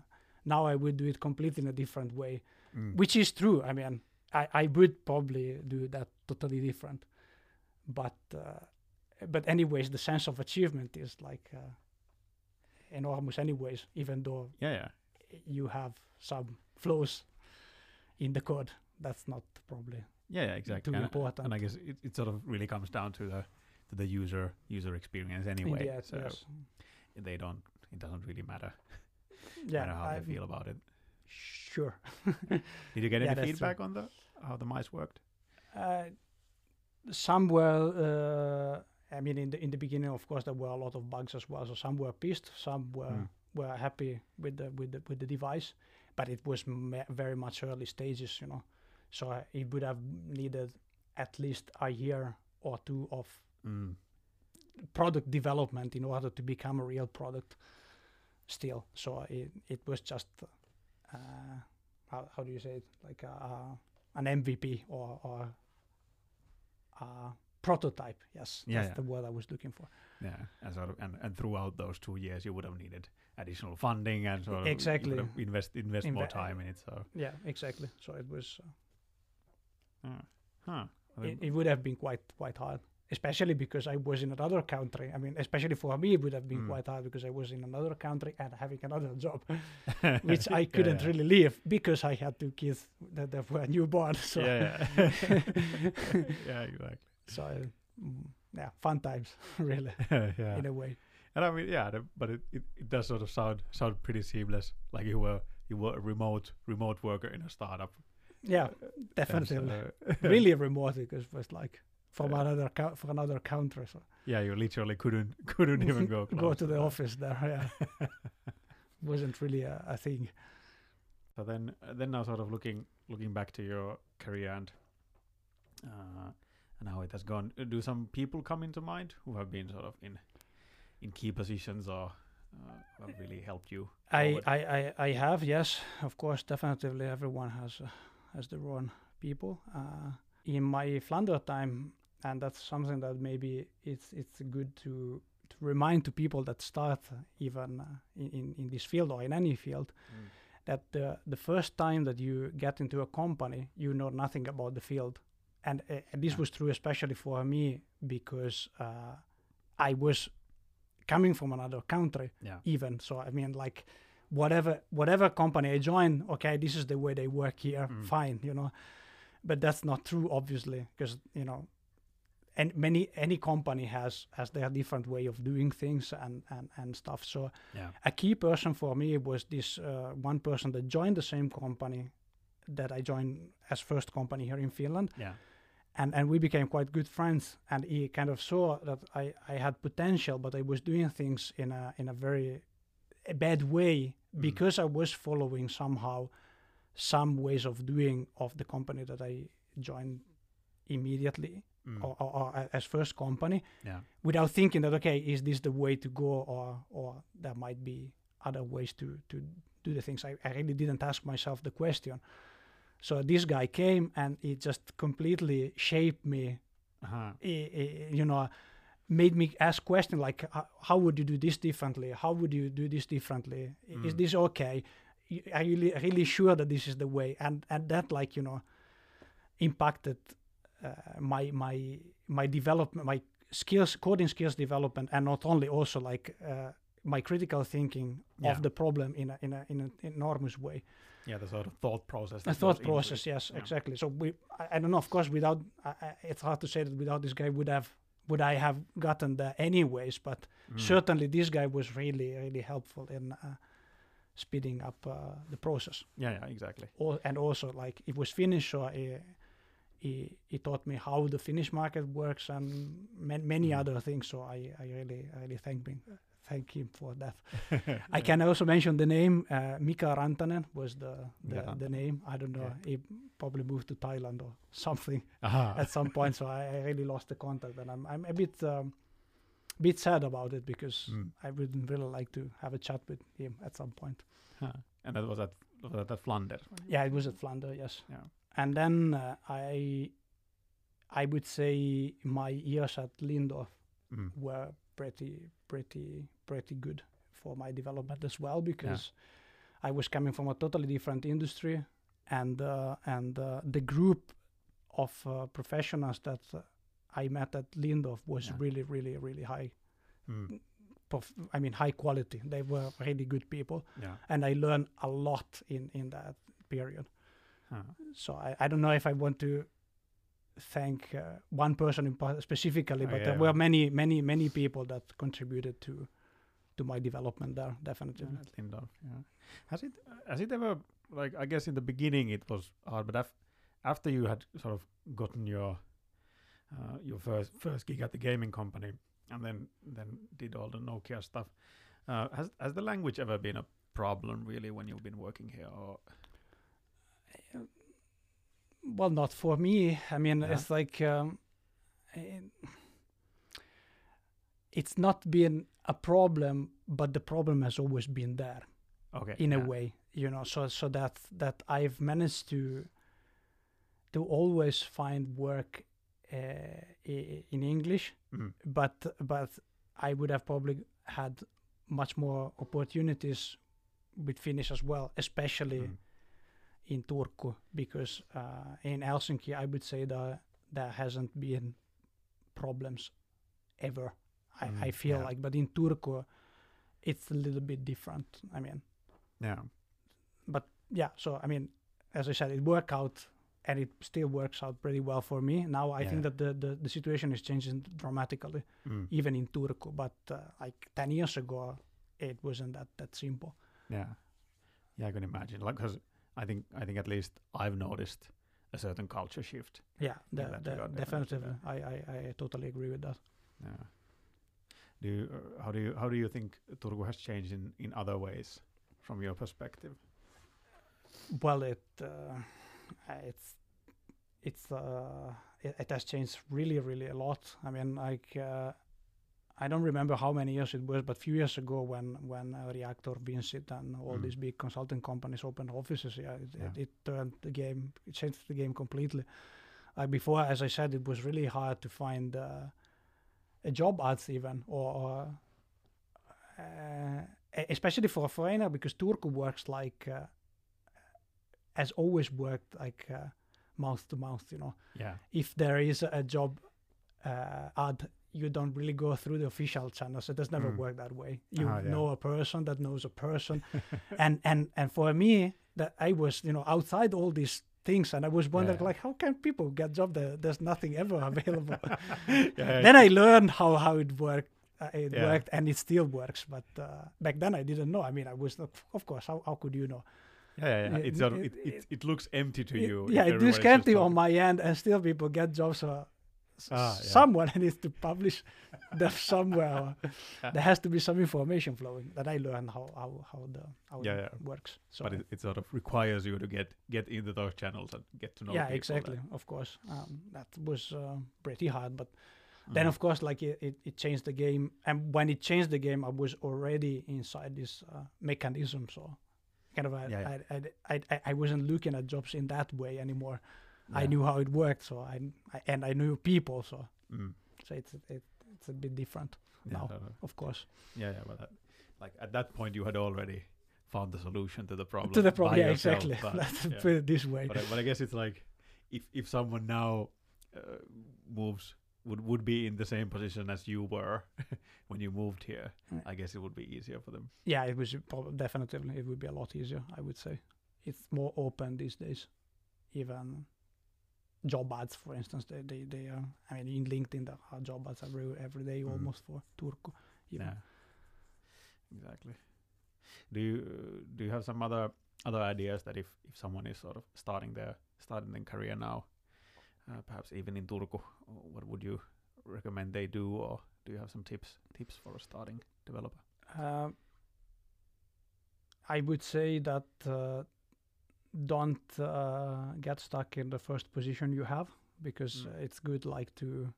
now I would do it completely in a different way Mm. which is true. I mean, I, I would probably do that totally different, but uh, but anyways, the sense of achievement is like uh, enormous. Anyways, even though Yeah, yeah. you have some flaws in the code, that's not probably Yeah, yeah, exactly. too And, important. and I guess it, it sort of really comes down to the to the user user experience anyway. so yes. they don't. It doesn't really matter. *laughs* Yeah, matter how I'm they feel about it. Sure. *laughs* *laughs* Did you get Yeah, any that's true. feedback on the how the mice worked? Uh, some were, uh, I mean, in the in the beginning, of course, there were a lot of bugs as well. So some were pissed, some were Mm. were happy with the with the with the device, but it was ma- very much early stages, you know. So uh, it would have needed at least a year or two of Mm. product development in order to become a real product. Still, so it it was just uh, how how do you say it like a, a, an MVP or or a prototype. Yes, Yeah, that's yeah. the word I was looking for. Yeah, and sort of, and, and throughout those two years, you would have needed additional funding and sort of Exactly. invest invest more time in it. So, Yeah, exactly. So it was. Uh, uh, huh? It, it would have been quite quite hard, especially because I was in another country. I mean, especially for me, it would have been Mm. quite hard because I was in another country and having another *laughs* job, *laughs* which I couldn't yeah. really leave because I had two kids that, that were newborn. So Yeah, yeah. *laughs* yeah, exactly. so uh, mm, yeah, fun times really yeah, in a way. and I mean, yeah, the, but it, it, it does sort of sound sound pretty seamless. Like you were you were a remote remote worker in a startup. Yeah, definitely. really remote because it was like from Yeah. another co- from another country. So yeah, you literally couldn't *laughs* couldn't even *laughs* go go to the that. office there. Yeah, *laughs* wasn't really a, a thing. So then, then now sort of looking looking back to your career and uh, and how it has gone. uh, Do some people come into mind who have been sort of in in key positions or uh, have really helped you? I. I, I, I have yes, of course, definitely. Everyone has uh, has their own people. Uh, in my Flanders time, and that's something that maybe it's it's good to to remind to people that start even uh, in, in in this field or in any field Mm. that the the first time that you get into a company, you know nothing about the field, and, uh, this Yeah. was true especially for me because uh, I was coming from another country Yeah. even so i mean like whatever whatever company i join okay this is the way they work here Mm. fine you know but that's not true obviously because you know and many any company has has their different way of doing things and and, and stuff so Yeah. a key person for me was this uh, one person that joined the same company that i joined as first company here in finland Yeah. and and we became quite good friends and he kind of saw that i i had potential but i was doing things in a in a very a bad way Mm. because i was following somehow some ways of doing of the company that i joined immediately Mm. or, or, or as first company Yeah. without thinking that okay is this the way to go or or there might be other ways to to do the things i, I really didn't ask myself the question so this guy came and he just completely shaped me Uh-huh. eh, eh, you know made me ask questions like "Ho- how would you do this differently how would you do this differently I- is Mm. this okay are you really, really sure that this is the way and and that like you know impacted my my my development my skills coding skills development and not only also like uh, my critical thinking Yeah. of the problem in a, in a, in an enormous way Yeah, the sort of thought process. that thought into process yes Yeah. exactly so we I, I don't know of course without I, I, it's hard to say that without this guy would have would i have gotten there anyways but Mm. certainly this guy was really really helpful in uh, speeding up uh, the process Yeah, yeah, exactly. Al- and also like it was finnish so he, he, he taught me how the finnish market works and man, many Mm. other things so i, I really I really thank him thank him for that *laughs* I can also mention the name uh, Mika Rantanen was the the, Mika the name. I don't know. Okay. He probably moved to Thailand or something Aha. *laughs* at some point. So I, I really lost the contact, and I'm I'm a bit um, bit sad about it because Mm. I would really like to have a chat with him at some point. Huh. And that was at was that at Flanders. Yeah, it was at Flanders, yes. Yeah. And then uh, I I would say my years at Lindorff Mm. were pretty pretty pretty good for my development as well because I was coming from a totally different industry and uh, and uh, the group of uh, professionals that uh, I met at Lindorff was Yeah. really really really high Mm. prof- I mean high quality they were really good people Yeah. and I learned a lot in in that period Huh. so I, I don't know if I want to thank uh, one person specifically, Oh, but yeah, there were many, many, many people that contributed to to my development there. Definitely. Yeah, at Lindorff. Yeah. Has it has it ever like I guess in the beginning it was hard, but af- after you had sort of gotten your uh, your first first gig at the gaming company and then then did all the Nokia stuff, uh, has has the language ever been a problem really when you've been working here? Or Well, not for me. I mean, Yeah. it's like um, eh, it's not been a problem, but the problem has always been there. okay, in a way you know so so that that i've managed to to always find work uh, in english Mm. but but i would have probably had much more opportunities with finnish as well especially Mm. In turku because uh, in helsinki i would say that there hasn't been problems ever I, I Mm, feel yeah. like but in turku it's a little bit different i mean Yeah. But yeah so i mean as i said it worked out and it still works out pretty well for me now i Yeah. think that the, the the situation is changing dramatically Mm. even in turku but uh, like 10 years ago it wasn't that that simple Yeah, yeah, I can imagine. Like, because I think I think at least I've noticed a certain culture shift. yeah the, that the, regard, definitely I, I i totally agree with that Yeah. Do you, uh, how do you how do you think Turku has changed in, in other ways from your perspective? well it uh, it's it's uh it, it has changed really really a lot i mean like uh, I don't remember how many years it was, but a few years ago when when uh, Reaktor, Vincit, and all Mm. these big consulting companies opened offices, yeah, it, Yeah. It, it turned the game, it changed the game completely. Like before, as I said, it was really hard to find uh, a job ads even, or, or uh, especially for a foreigner, because Turku works like uh, has always worked like uh, mouth to mouth, you know Yeah. if there is a job uh, ad, you don't really go through the official channels. It does never Mm. work that way. You Ah, yeah. know a person that knows a person, *laughs* and and and for me, that I was you know outside all these things, and I was wondering Yeah. like, how can people get job there? There's nothing ever *laughs* available. *laughs* yeah, then I learned how how it worked. Uh, it Yeah. worked and it still works, but uh, back then I didn't know. I mean, I was not, of course. How, how could you know? yeah, yeah, yeah. it- it- it, it, looks empty to you. yeah, it looks empty on my end, and still people get jobs. S- Ah, yeah. someone *laughs* needs to publish *laughs* them somewhere. There has to be some information flowing. That I learned how how how the how Yeah, it yeah. works. So but it, it sort of requires you to get get into those channels and get to know. yeah, exactly. that- Of course, um, that was uh, pretty hard, but. Then Mhm. of course, like it, it, it changed the game, and when it changed the game, I was already inside this uh, mechanism. So, kind of, I, Yeah, I, I, I, I wasn't looking at jobs in that way anymore. I knew how it worked, so I, I and I knew people, so Mm. so it's it, it's a bit different, Yeah, now. no, no. of course. yeah, yeah. But that, like at that point, you had already found the solution to the problem. to the problem, yeah, yourself, exactly. but, *laughs* Let's yeah. put it this way. but, I, but I guess it's like if if someone now uh, moves would would be in the same position as you were *laughs* when you moved here, Yeah. I guess it would be easier for them. yeah, it was definitely it would be a lot easier. I would say it's more open these days. Even job ads, for instance, they they, they are. I mean, in LinkedIn, there are job ads every every day Mhm. almost for Turku. Even. Yeah, exactly. Do you do you have some other other ideas that if if someone is sort of starting their starting their career now, uh, perhaps even in Turku, what would you recommend they do, or do you have some tips tips for a starting developer? Uh, I would say that uh, don't uh, get stuck in the first position you have because Mm. it's good like to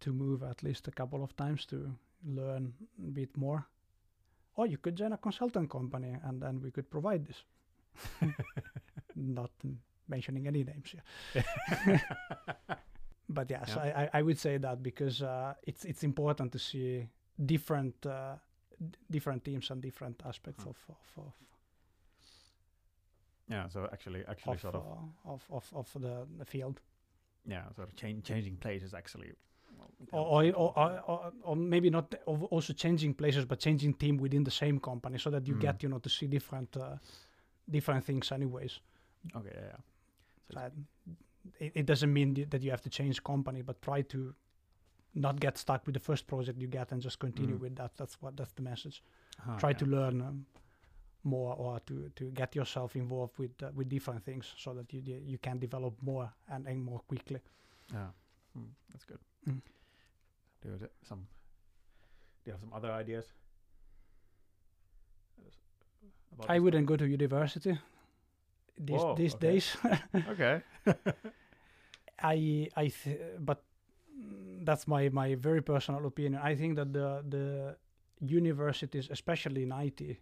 to move at least a couple of times to learn a bit more. Or you could join a consultant company and then we could provide this. *laughs* Not mentioning any names here. *laughs* but yes, Yeah. I, I, would say that because uh, it's it's important to see different uh, d- different teams and different aspects Hmm. of of of, yeah, so actually actually of, sort of uh, of, of, of the, the field, yeah, sort of change, changing places actually. Or or, or, or, maybe not also changing places, but changing team within the same company, so that you Mm. get you know to see different uh, different things anyways. okay, yeah, yeah. So it, it doesn't mean that you have to change company, but try to not get stuck with the first project you get and just continue Mm. with that. That's what that's the message. Try to learn um, more or to, to get yourself involved with uh, with different things so that you you can develop more and, and more quickly. Yeah, mm, that's good. Mm. Do you have some? Do you have some other ideas? I wouldn't go to university these Whoa, these okay. days. *laughs* Okay. *laughs* I I th- but that's my my very personal opinion. I think that the the universities, especially in IT,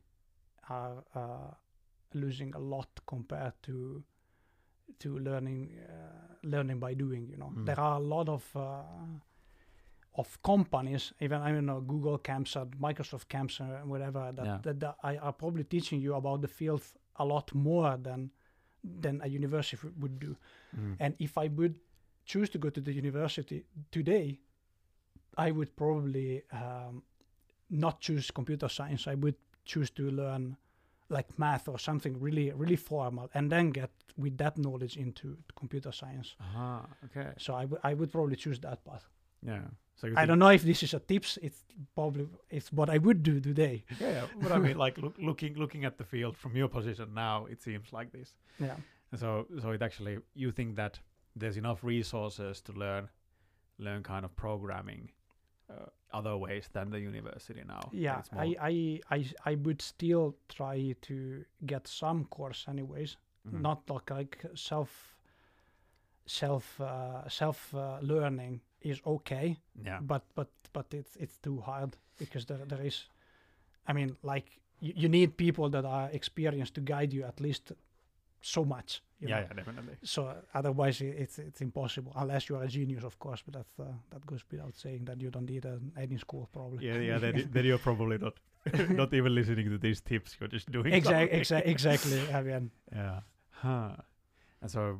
are uh, losing a lot compared to to learning uh, learning by doing. You know, Mm. there are a lot of uh, of companies, even I don't know Google camps and Microsoft camps and whatever that, Yeah. that, that I are probably teaching you about the field a lot more than than a university would do. Mm. And if I would choose to go to the university today, I would probably um, not choose computer science. I would choose to learn like math or something really, really formal, and then get with that knowledge into computer science. Ah, okay. So I would I would probably choose that path. Yeah. So I don't know if this is a tips. It's probably it's what I would do today. Yeah, yeah. But I mean, like look, looking looking at the field from your position now, it seems like this. Yeah. And so so it actually you think that there's enough resources to learn learn kind of programming uh, other ways than the university now. Yeah, more- I, I I I would still try to get some course anyways. Mhm. not like like self self uh, self uh, learning is okay, Yeah. but but but it's it's too hard because there there is, I mean, like you, you need people that are experienced to guide you at least so much. You yeah, know? yeah, definitely. So otherwise, it's it's impossible unless you are a genius, of course. But that's uh, that goes without saying that you don't need uh, any school probably. Yeah, yeah. *laughs* Then, then you're probably not *laughs* not even listening to these tips. You're just doing exactly, *laughs* exa- exactly. I mean, Yeah. Huh. And so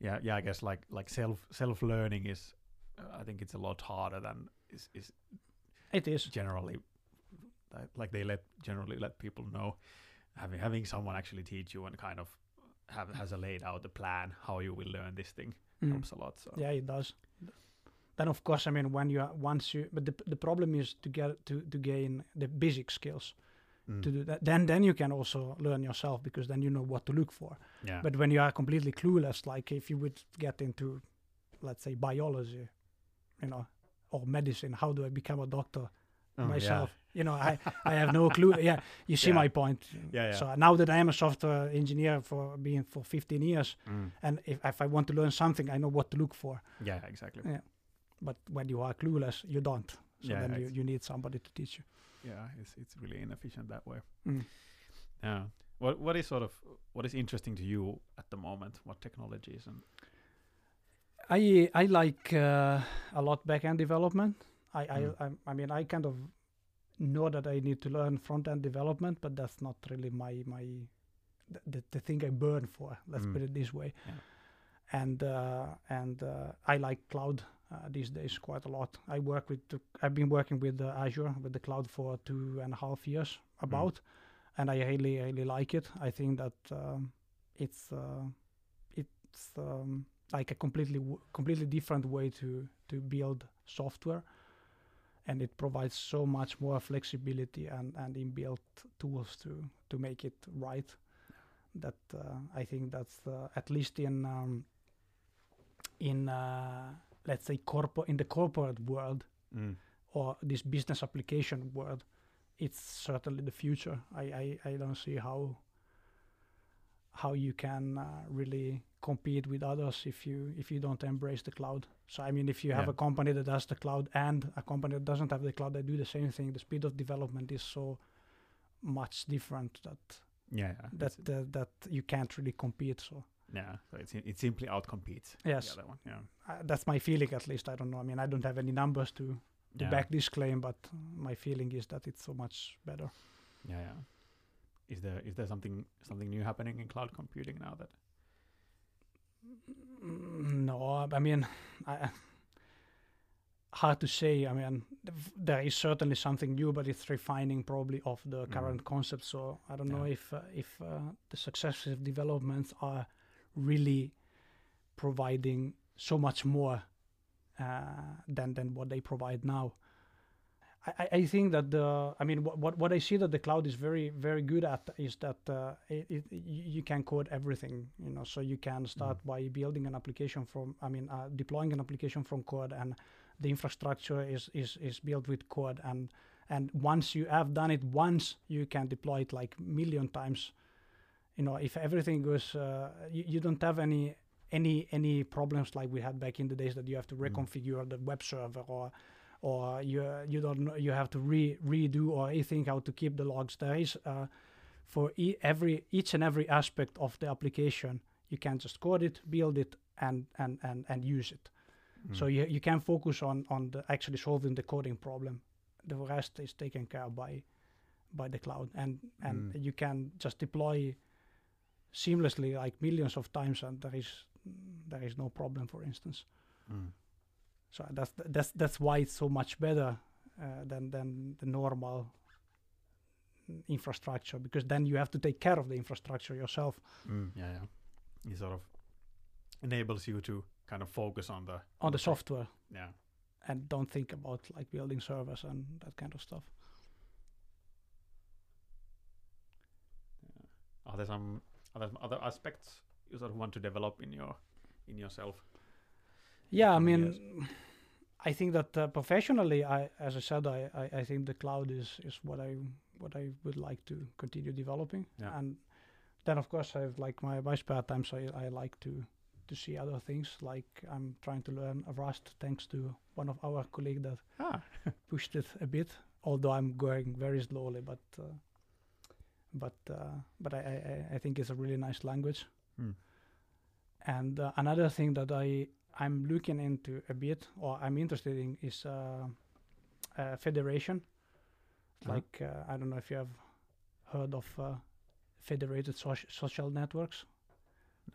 yeah, yeah, I guess like like self self learning is uh, I think it's a lot harder than is is it is. generally like they let generally let people know having having someone actually teach you and kind of have has a laid out a plan how you will learn this thing Mm. helps a lot. So Yeah, it does. Then of course, I mean, when you are once you, but the the problem is to get to to gain the basic skills mm, to do that. Then then you can also learn yourself because then you know what to look for. yeah. But when you are completely clueless, like if you would get into, let's say, biology, you know, or medicine, how do I become a doctor Oh, yeah. You know, I, I have no *laughs* clue. Yeah, you see Yeah. my point. Yeah, yeah. So now that I am a software engineer for being for 15 years, Mm, and if, if I want to learn something, I know what to look for. yeah, exactly. Yeah. But when you are clueless, you don't. So Yeah, then you, you need somebody to teach you. Yeah, it's it's really inefficient that way. Mm. Yeah. What what is sort of what is interesting to you at the moment? What technologies and I I like uh, a lot backend development. I I, Mm. I I mean I kind of know that I need to learn front end development, but that's not really my my the, the, thing I burn for. Let's Mm. put it this way. Yeah. And uh, and uh, I like cloud uh, these days quite a lot. I work with the, I've been working with uh, Azure with the cloud for two and a half years about, and I really really like it. I think that um, it's uh, it's um, like a completely w- completely different way to to build software and it provides so much more flexibility and and inbuilt tools to to make it right that uh, i think that's uh, at least in um, in uh, let's say corpo in the corporate world mm, or this business application world it's certainly the future. I i, I don't see how how you can uh, really compete with others if you if you don't embrace the cloud so i mean if you have Yeah. a company that has the cloud and a company that doesn't have the cloud they do the same thing the speed of development is so much different that yeah, that uh, that you can't really compete so yeah. So it's it simply outcompetes yes the other one. Yeah. uh, that's my feeling at least i don't know i mean i don't have any numbers to to yeah. back this claim but my feeling is that it's so much better Yeah, yeah. Is there is there something something new happening in cloud computing now that No, I mean, I, hard to say. I mean, there is certainly something new, but it's refining probably of the Mm. current concept. So I don't know if uh, if uh, the successive developments are really providing so much more uh, than than what they provide now. I, I- think that the I mean what, what what I see that the cloud is very very good at is that uh, it, it, you can code everything you know so you can start by building an application from I mean uh, deploying an application from code and the infrastructure is, is is built with code. And and once you have done it once you can deploy it like million times. You know if everything goes uh, you, you don't have any any any problems like we had back in the days that you have to Mm. reconfigure the web server or or you you don't know you have to re redo or rethink how to keep the logs there is uh, for e- every each and every aspect of the application you can just code it build it and and and, and use it so Mm. you, you can focus on on the actually solving the coding problem the rest is taken care of by by the cloud and and Mm. you can just deploy seamlessly like millions of times and there is there is no problem for instance Mm. So that's that's that's why it's so much better uh, than than the normal infrastructure because then you have to take care of the infrastructure yourself Mm. Yeah, yeah. It sort of enables you to kind of focus on the on the software Yeah. and don't think about like building servers and that kind of stuff Are there some other other aspects you sort of want to develop in your in yourself? Yeah i mean i think that uh, professionally i as i said I, I i think the cloud is is what i what i would like to continue developing Yeah. and then of course i have like my my spare time so i, I like to to see other things. Like I'm trying to learn Rust thanks to one of our colleagues that Ah, *laughs* pushed it a bit. Although I'm going very slowly, but uh, but uh, but I, I I- I think it's a really nice language. Hmm. And uh, another thing that I I'm looking into a bit, or I'm interested in, is uh, uh, federation. Uh-huh. Like uh, I don't know if you have heard of uh, federated soci- social networks.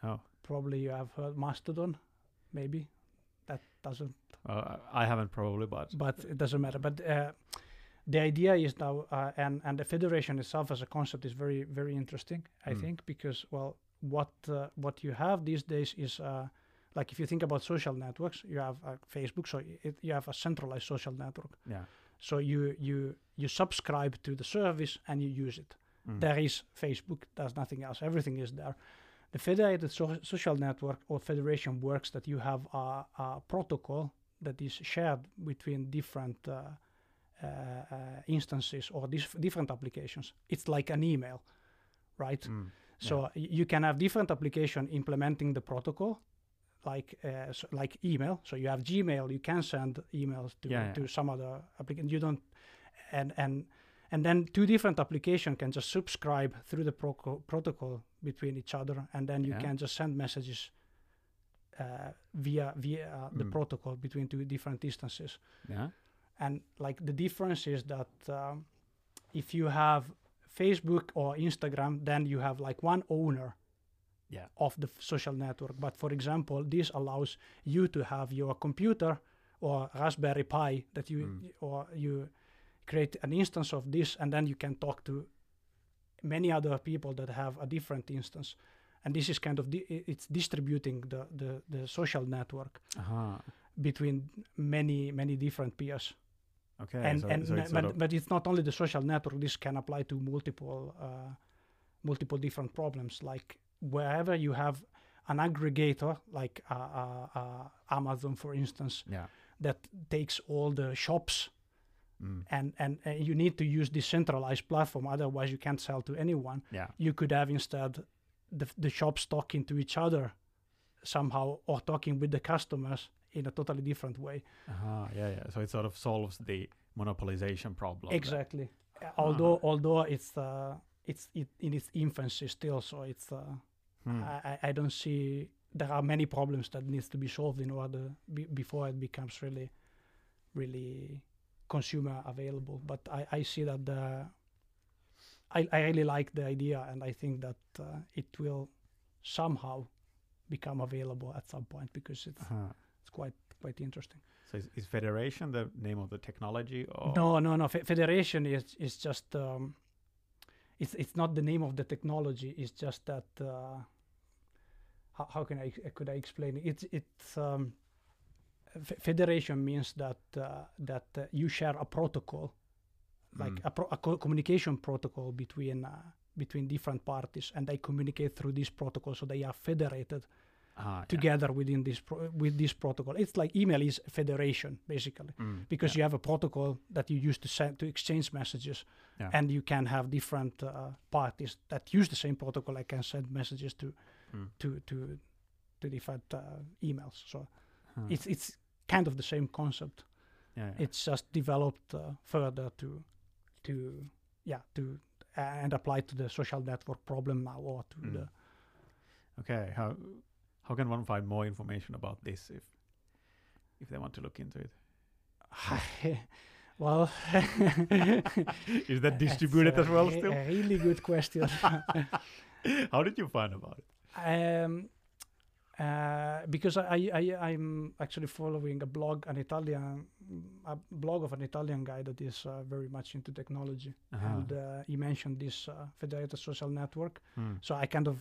no. Probably you have heard Mastodon, maybe. That doesn't, Uh, I haven't probably, but but it doesn't matter. But uh, the idea is now, uh, and and the federation itself as a concept is very very interesting. I Mm. think because well, what uh, what you have these days is uh, like if you think about social networks, you have uh, Facebook, so it, you have a centralized social network. yeah. So you you you subscribe to the service and you use it. Mm. There is Facebook. There's nothing else. Everything is there. The federated so- social network or federation works that you have a, a protocol that is shared between different uh, uh, uh, instances or dis- different applications. It's like an email, right? Mm. So y- you can have different application implementing the protocol, like uh, so like email. So you have Gmail, you can send emails to Yeah, yeah. to some other application. You don't, and and and then two different application can just subscribe through the proco- protocol between each other, and then you Yeah. can just send messages uh, via via uh, the Mm. protocol between two different instances Yeah. and like the difference is that um, if you have facebook or instagram then you have like one owner Yeah. of the social network but for example this allows you to have your computer or raspberry pi that you Mm. or you create an instance of this and then you can talk to many other people that have a different instance and this is kind of di- it's distributing the, the the social network Uh-huh. between many many different peers Okay. and so, and so it's but, but it's not only the social network this can apply to multiple uh, multiple different problems like wherever you have an aggregator like uh, uh, uh, amazon for instance yeah. that takes all the shops Mm. and, and and you need to use decentralized platform otherwise you can't sell to anyone Yeah. you could have instead the, the shops talking to each other somehow or talking with the customers in a totally different way Uh-huh. Yeah. Yeah. So it sort of solves the monopolization problem. Exactly. Although although it's uh, it's it, in its infancy still, so it's uh, Hmm. I, I- don't see there are many problems that needs to be solved in order be, before it becomes really really consumer available. But I, I see that the I, I really like the idea and I think that uh, it will somehow become available at some point because it's Uh-huh. it's quite quite interesting. So is, is Federation the name of the technology? Or? No, no, no. Fe- Federation is is just um, it's it's not the name of the technology. It's just that uh, how, how can I could I explain it? It's it's um, f- federation means that uh, that uh, you share a protocol, like Mm. a, pro- a co- communication protocol between uh, between different parties, and they communicate through this protocol, so they are federated Ah, yeah. together within this pro- with this protocol. It's like email is federation basically Mm. because yeah. you have a protocol that you use to send to exchange messages Yeah. and you can have different uh, parties that use the same protocol I can send messages to Mm. to to to different uh, emails so Huh. it's it's kind of the same concept yeah, yeah. it's just developed uh, further to to yeah to uh, and apply to the social network problem now or to Mm. the Okay, how how can one find more information about this if if they want to look into it? *laughs* well *laughs* Is that *laughs* distributed as well still? a really good question How did you find about it? Um, uh, because I, I I'm actually following a blog, an Italian a blog of an Italian guy that is uh, very much into technology, Uh-huh. and uh, he mentioned this uh, federated social network. Hmm. So I kind of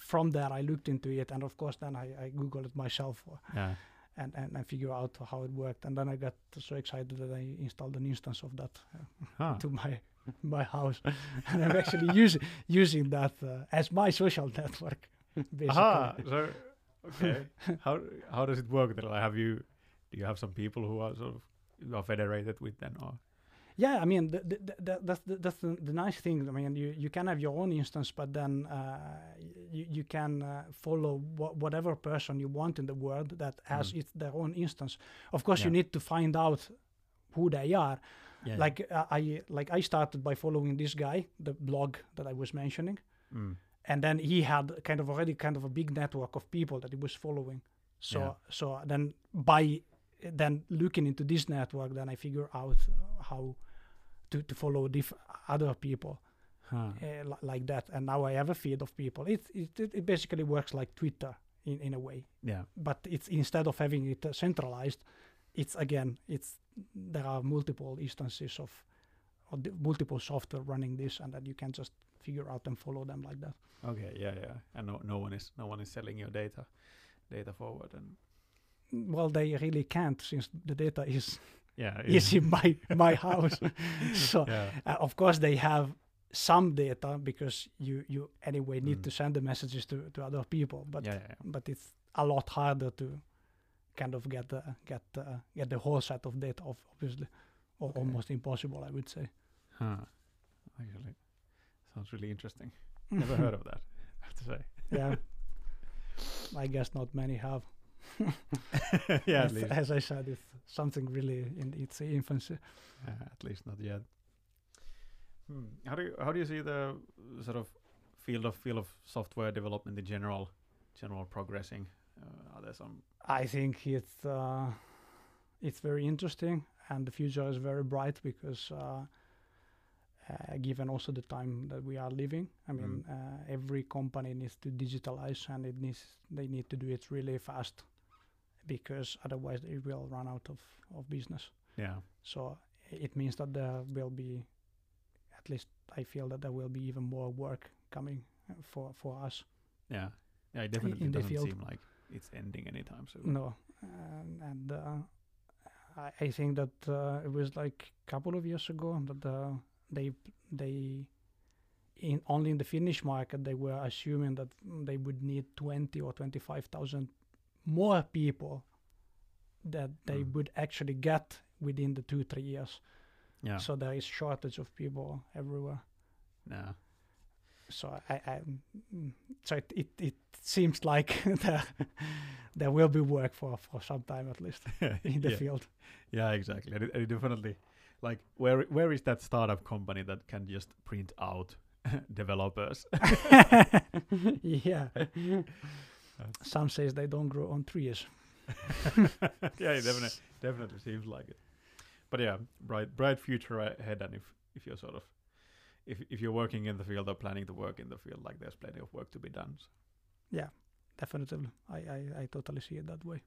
from there I looked into it, and of course then I, I googled it myself uh, Yeah. and, and and figure out how it worked, and then I got so excited that I installed an instance of that uh, Huh. to my my house, *laughs* and I'm actually using using that uh, as my social *laughs* network. Basically. Aha. So okay. how how does it work then? Like, have you do you have some people who are sort of are federated with then or Yeah, I mean, the, the, the, that's the, that's the, the nice thing. I mean, you, you can have your own instance, but then uh, you, you can uh, follow wha- whatever person you want in the world that has Mm. its their own instance. Of course, you need to find out who they are. Yeah. Like uh, I like I started by following this guy, the blog that I was mentioning, Mm. and then he had kind of already kind of a big network of people that he was following. So Yeah. so then by then looking into this network, then I figure out uh, how to, to follow diff- other people Huh. uh, li- like that. And now I have a feed of people. It it, it basically works like Twitter in, in a way, Yeah. but it's instead of having it uh, centralized, it's again it's there are multiple instances of or multiple software running this, and that you can just figure out and follow them like that. Okay. Yeah. Yeah. And no, no one is no one is selling your data, data forward, and Well, they really can't since the data is yeah. *laughs* is in my my house. *laughs* so yeah. uh, of course they have some data because you you anyway need Mm. to send the messages to, to other people, but yeah. Yeah. but it's a lot harder to kind of get the get uh, get the whole set of data off, obviously, or Okay. almost impossible, I would say. Huh. Actually, sounds really interesting. *laughs* Never heard of that. I have to say. yeah. I guess not many have. *laughs* yeah. As, as I said, it's something really in its infancy. Uh, at least not yet. Hmm. How do you how do you see the sort of field of field of software development in general general progressing? Uh, are there some? I think it's uh, it's very interesting, and the future is very bright because uh, uh, given also the time that we are living, I mean, uh, every company needs to digitalize, and it needs they need to do it really fast because otherwise they will run out of, of business. Yeah. So it means that there will be, at least I feel that there will be even more work coming for for us. Yeah. Yeah. It definitely in doesn't seem like it's ending anytime soon. No, and, and uh, I, I think that uh, it was like a couple of years ago that uh, they they in only in the Finnish market they were assuming that they would need twenty or twenty five thousand more people that they Mm. would actually get within the two three years. Yeah. So there is shortage of people everywhere. yeah. So I, I mm, so it, it, it seems like *laughs* there there will be work for for some time at least *laughs* in the yeah. field. Yeah. Exactly. And it, and it definitely like where where is that startup company that can just print out *laughs* developers? yeah. Some says they don't grow on trees. *laughs* yeah, it definitely definitely seems like it. But yeah, bright bright future ahead, and if if you're sort of if if you're working in the field or planning to work in the field, like there's plenty of work to be done. So, Definitely. I, I, I totally see it that way.